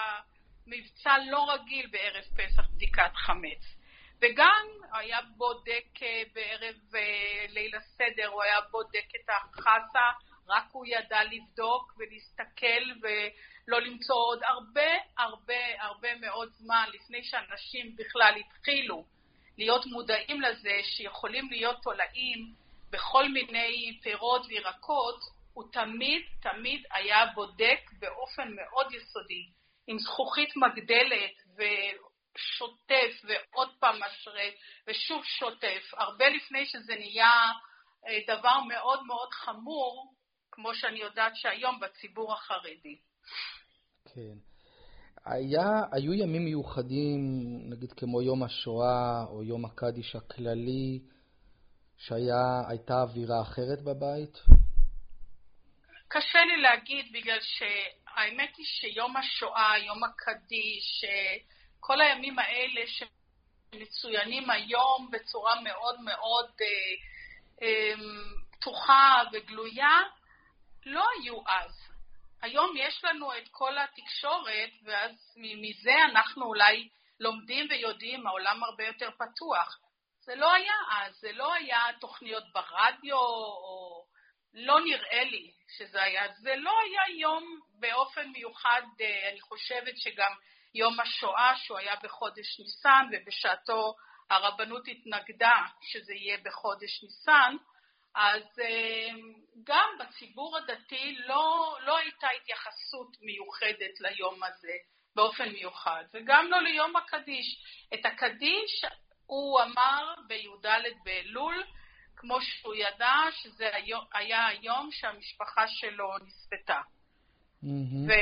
מבצע לא רגיל בערב פסח, בדיקת חמץ. וגם היה בודק אה, בערב אה, ליל הסדר, הוא היה בודק את החסה, רק הוא ידע לבדוק ולהסתכל ולא למצוא עוד הרבה, הרבה, הרבה מאוד זמן לפני שאנשים בכלל התחילו להיות מודעים לזה שיכולים להיות תולעים בכל מיני פירות וירקות, הוא תמיד, תמיד היה בודק באופן מאוד יסודי, עם זכוכית מגדלת ושוטף ועוד פעם משרה ושוב שוטף, הרבה לפני שזה נהיה אה, דבר מאוד מאוד חמור, כמו שאני יודעת שהיום בציבור החרדי. כן. היה, היו ימים מיוחדים, נגיד כמו יום השואה או יום הקדיש הכללי, שהייתה אווירה אחרת בבית? קשה לי להגיד, בגלל שהאמת היא שיום השואה, יום הקדיש, כל הימים האלה שמצוינים היום בצורה מאוד מאוד אה, אה, פתוחה וגלויה, לא היו אז. היום יש לנו את כל התקשורת, ואז מזה אנחנו אולי לומדים ויודעים, העולם הרבה יותר פתוח. זה לא היה אז, זה לא היה תוכניות ברדיו, או לא נראה לי שזה היה. זה לא היה יום באופן מיוחד, אה, אני חושבת שגם יום השואה, שהוא היה בחודש ניסן, ובשעתו הרבנות התנגדה שזה יהיה בחודש ניסן, אז אה, גם בציבור הדתי לא, לא הייתה התייחסות מיוחדת ליום הזה באופן מיוחד, וגם לא ליום הקדיש. את הקדיש הוא אמר בי"ד באלול, כמו שהוא ידע שזה היה היום שהמשפחה שלו נספתה. Mm-hmm.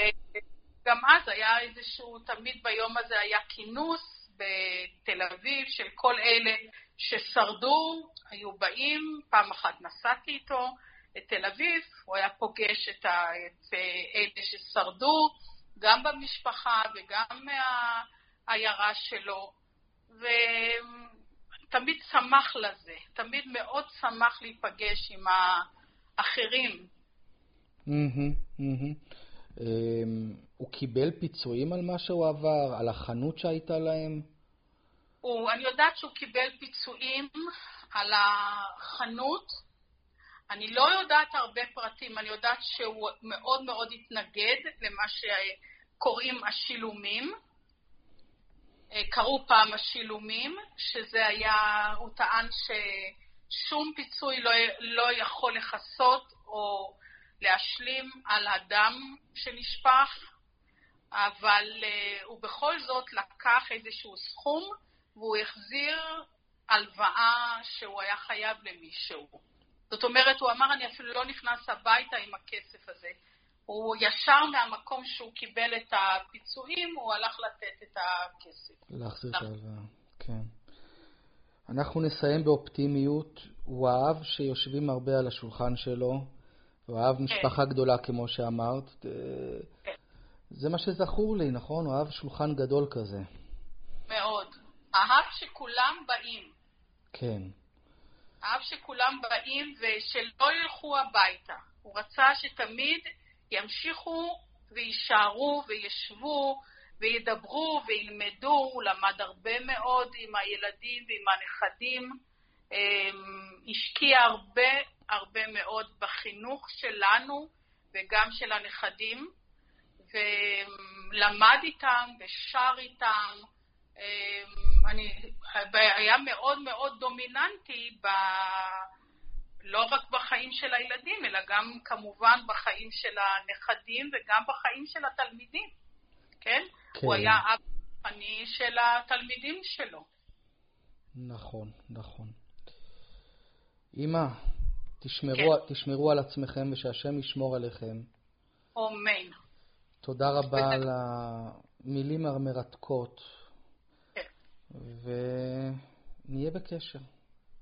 וגם אז היה איזשהו, תמיד ביום הזה היה כינוס בתל אביב של כל אלה ששרדו, היו באים, פעם אחת נסעתי איתו לתל אביב, הוא היה פוגש את, ה, את אלה ששרדו, גם במשפחה וגם מהעיירה שלו, ותמיד שמח לזה, תמיד מאוד שמח להיפגש עם האחרים. הוא קיבל פיצויים על מה שהוא עבר, על החנות שהייתה להם? הוא, אני יודעת שהוא קיבל פיצויים על החנות. אני לא יודעת הרבה פרטים, אני יודעת שהוא מאוד מאוד התנגד למה שקוראים השילומים. אה, קראו פעם השילומים, שזה היה, הוא טען ששום פיצוי לא, לא יכול לכסות או להשלים על הדם שנשפך, אבל uh, הוא בכל זאת לקח איזשהו סכום והוא החזיר הלוואה שהוא היה חייב למישהו. זאת אומרת, הוא אמר, אני אפילו לא נכנס הביתה עם הכסף הזה. הוא ישר מהמקום שהוא קיבל את הפיצויים, הוא הלך לתת את הכסף. להחזיר את ההלוואה, כן. אנחנו נסיים באופטימיות. הוא אהב שיושבים הרבה על השולחן שלו, הוא אהב כן. משפחה גדולה, כמו שאמרת. כן. זה מה שזכור לי, נכון? הוא אהב שולחן גדול כזה. מאוד. אהב שכולם באים. כן. אהב שכולם באים ושלא ילכו הביתה. הוא רצה שתמיד ימשיכו ויישארו וישבו וידברו וילמדו. הוא למד הרבה מאוד עם הילדים ועם הנכדים. אמ, השקיע הרבה הרבה מאוד בחינוך שלנו וגם של הנכדים, ולמד איתם ושר איתם. אמ, אני, היה מאוד מאוד דומיננטי ב... לא רק בחיים של הילדים, אלא גם כמובן בחיים של הנכדים וגם בחיים של התלמידים, כן? כן. הוא היה אב רוחני של התלמידים שלו. נכון, נכון. אמא, תשמרו, כן. תשמרו על עצמכם ושהשם ישמור עליכם. אמן. תודה רבה על המילים המרתקות. ונהיה בקשר.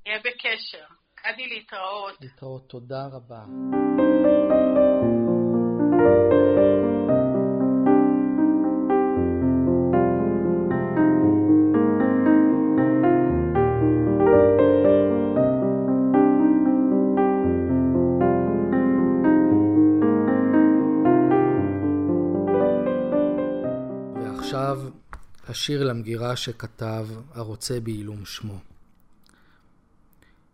נהיה בקשר. קדי להתראות. להתראות. תודה רבה. השיר למגירה שכתב הרוצה בעילום שמו.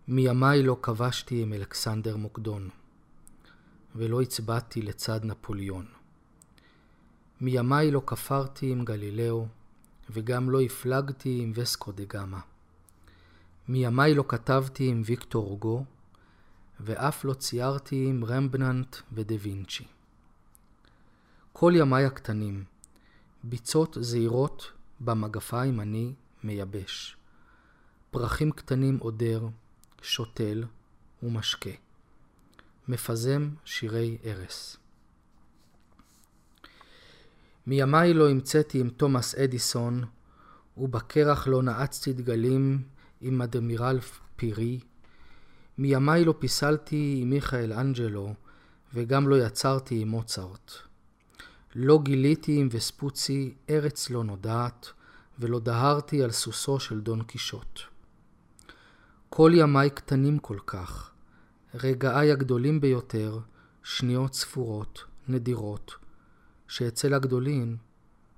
מימיי לא כבשתי עם אלכסנדר מוקדון, ולא הצבעתי לצד נפוליאון. מימיי לא כפרתי עם גלילאו, וגם לא הפלגתי עם וסקו דה גמא. מימיי לא כתבתי עם ויקטור אוגו, ואף לא ציירתי עם רמבננט ודה וינצ'י. כל ימיי הקטנים, ביצות זעירות במגפיים אני מייבש. פרחים קטנים עודר, שותל ומשקה. מפזם שירי ארס. מימיי לא המצאתי עם תומאס אדיסון, ובקרח לא נעצתי דגלים עם אדמירל פירי. מימיי לא פיסלתי עם מיכאל אנג'לו, וגם לא יצרתי עם מוצרט. לא גיליתי עם וספוצי ארץ לא נודעת, ולא דהרתי על סוסו של דון קישוט. כל ימיי קטנים כל כך, רגעיי הגדולים ביותר, שניות ספורות, נדירות, שאצל הגדולים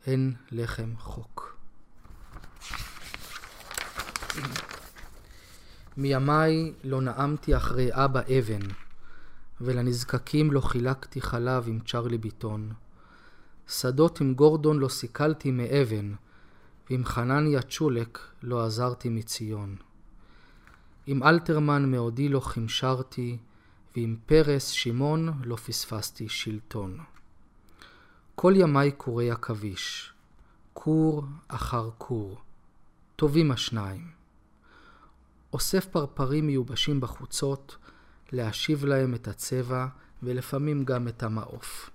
אין לחם חוק. מימיי לא נאמתי אחרי אבא אבן, ולנזקקים לא חילקתי חלב עם צ'רלי ביטון. שדות עם גורדון לא סיכלתי מאבן, ועם חנניה צ'ולק לא עזרתי מציון. עם אלתרמן מעודי לא חמשרתי, ועם פרס שמעון לא פספסתי שלטון. כל ימיי קורי עכביש, כור אחר כור, טובים השניים. אוסף פרפרים מיובשים בחוצות, להשיב להם את הצבע, ולפעמים גם את המעוף.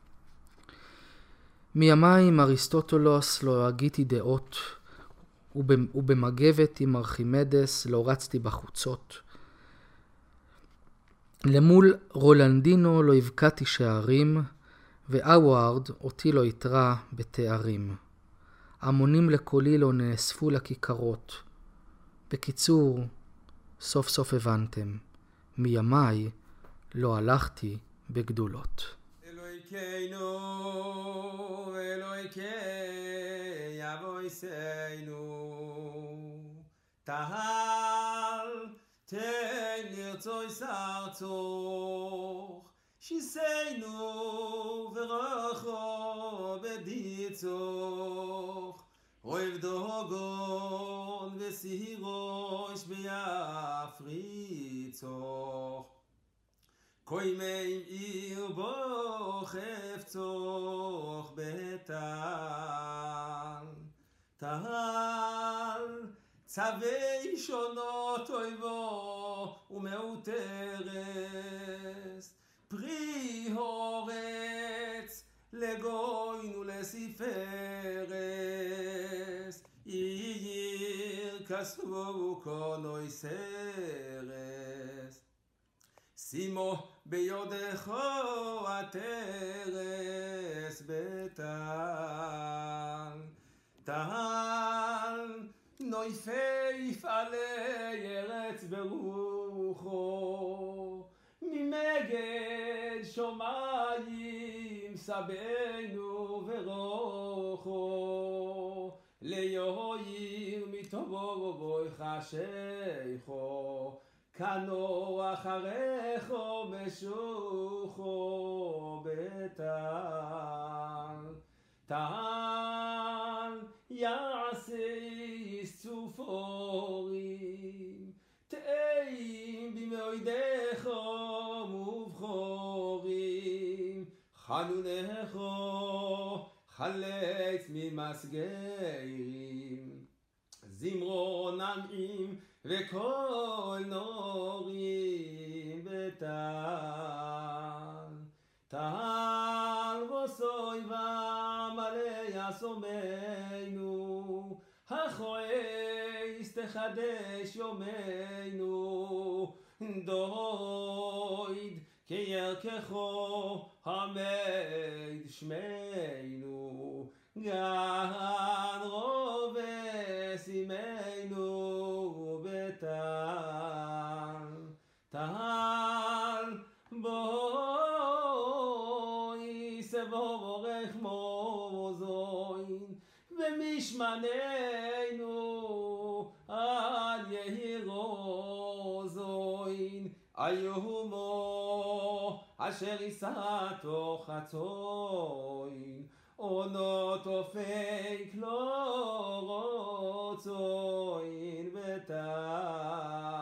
מימיי עם אריסטוטולוס לא הגיתי דעות, ובמגבת עם ארכימדס לא רצתי בחוצות. למול רולנדינו לא הבקעתי שערים, ואווארד אותי לא יתרה בתארים. המונים לקולי לא נאספו לכיכרות. בקיצור, סוף סוף הבנתם, מימיי לא הלכתי בגדולות. אלוהינו, אלוהיקי אבויסנו, תהל תן לרצוי סרצוך, שיסנו ורחו בדיצוך, אוהב דוגון וסירוש ביפריצוך. koi mei im ir bo chef tzoch betal. Tal tzavei shono toi vo u me u teres. Pri horets le goin u le i kasvo u seres simo ביודך התרס בטל. טל נויפי עלי ארץ ברוחו, ממגד שומעים סבנו ורוחו, ליוהיר מטובו בוי חשיכו. כנו אחריך משוחו בטל. טל יעשי צופורים, תאים במועדיך מובחורים, חנונך חלץ ממסגרים. זמרו נעים וקול נורים וטל. טל וסוי ומלא יסומנו, החויס תחדש יומנו, דויד כירככו המד שמנו, גן רובס אימנו בטל, טל בואי סבור אורך מוזוין, ומשמננו על יהירו זוין, איומו אשר יישא תוך ono to feik lo rotzo in vetal.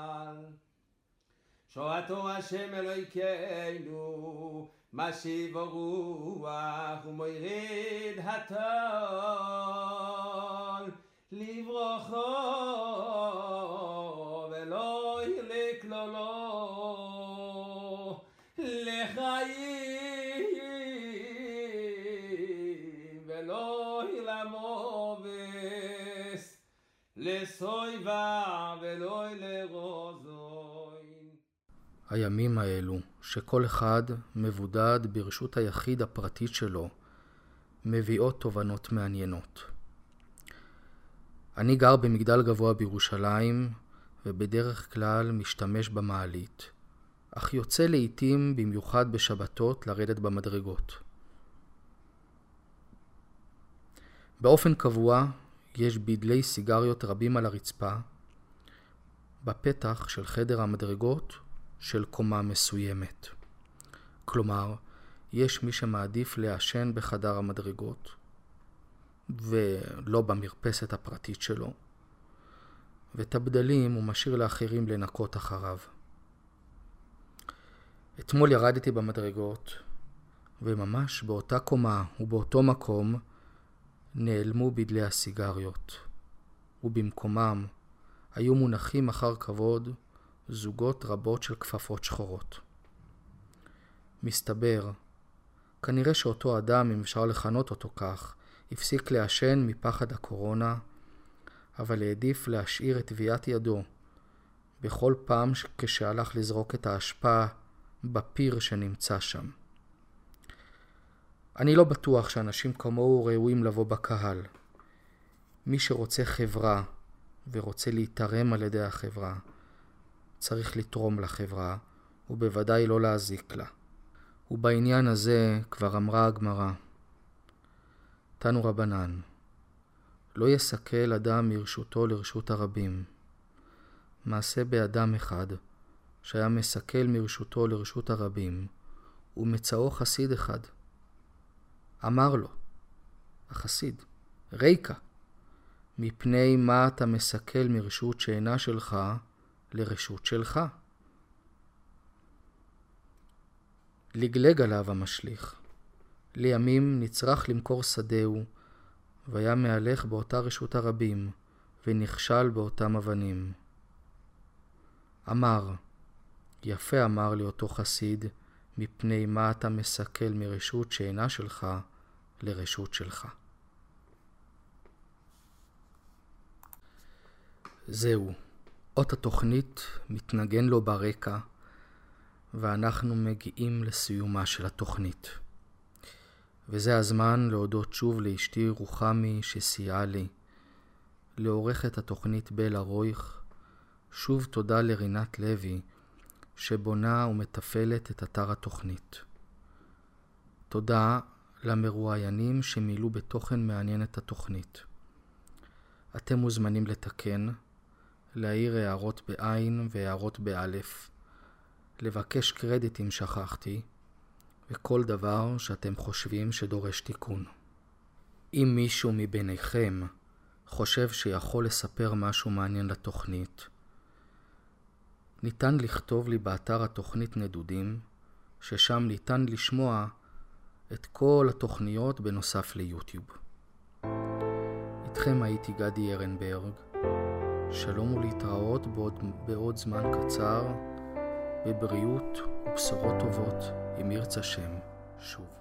שואתו השם אלוהיכנו, משיב הרוח ומוירד הטול, לברוכו הימים האלו, שכל אחד מבודד ברשות היחיד הפרטית שלו, מביאות תובנות מעניינות. אני גר במגדל גבוה בירושלים, ובדרך כלל משתמש במעלית, אך יוצא לעתים, במיוחד בשבתות, לרדת במדרגות. באופן קבוע יש בדלי סיגריות רבים על הרצפה, בפתח של חדר המדרגות של קומה מסוימת. כלומר, יש מי שמעדיף לעשן בחדר המדרגות, ולא במרפסת הפרטית שלו, ואת הבדלים הוא משאיר לאחרים לנקות אחריו. אתמול ירדתי במדרגות, וממש באותה קומה ובאותו מקום נעלמו בדלי הסיגריות, ובמקומם היו מונחים אחר כבוד זוגות רבות של כפפות שחורות. מסתבר, כנראה שאותו אדם, אם אפשר לכנות אותו כך, הפסיק לעשן מפחד הקורונה, אבל העדיף להשאיר את טביעת ידו בכל פעם כשהלך לזרוק את האשפה בפיר שנמצא שם. אני לא בטוח שאנשים כמוהו ראויים לבוא בקהל. מי שרוצה חברה ורוצה להתערם על ידי החברה, צריך לתרום לחברה, ובוודאי לא להזיק לה. ובעניין הזה כבר אמרה הגמרא, תנו רבנן, לא יסכל אדם מרשותו לרשות הרבים. מעשה באדם אחד, שהיה מסכל מרשותו לרשות הרבים, ומצאו חסיד אחד. אמר לו, החסיד, ריקה, מפני מה אתה מסכל מרשות שאינה שלך לרשות שלך? לגלג עליו המשליך. לימים נצרך למכור שדהו, והיה מהלך באותה רשות הרבים, ונכשל באותם אבנים. אמר, יפה אמר לי אותו חסיד, מפני מה אתה מסכל מרשות שאינה שלך לרשות שלך. זהו, אות התוכנית מתנגן לו ברקע, ואנחנו מגיעים לסיומה של התוכנית. וזה הזמן להודות שוב לאשתי רוחמי שסייעה לי, לעורכת התוכנית בלה רויך, שוב תודה לרינת לוי, שבונה ומתפעלת את אתר התוכנית. תודה למרואיינים שמילאו בתוכן מעניין את התוכנית. אתם מוזמנים לתקן, להעיר הערות בעין והערות באלף, לבקש קרדיט אם שכחתי, וכל דבר שאתם חושבים שדורש תיקון. אם מישהו מביניכם חושב שיכול לספר משהו מעניין לתוכנית, ניתן לכתוב לי באתר התוכנית נדודים, ששם ניתן לשמוע את כל התוכניות בנוסף ליוטיוב. איתכם הייתי גדי ארנברג, שלום ולהתראות בעוד, בעוד זמן קצר, בבריאות ובשורות טובות, אם ירצה שם, שוב.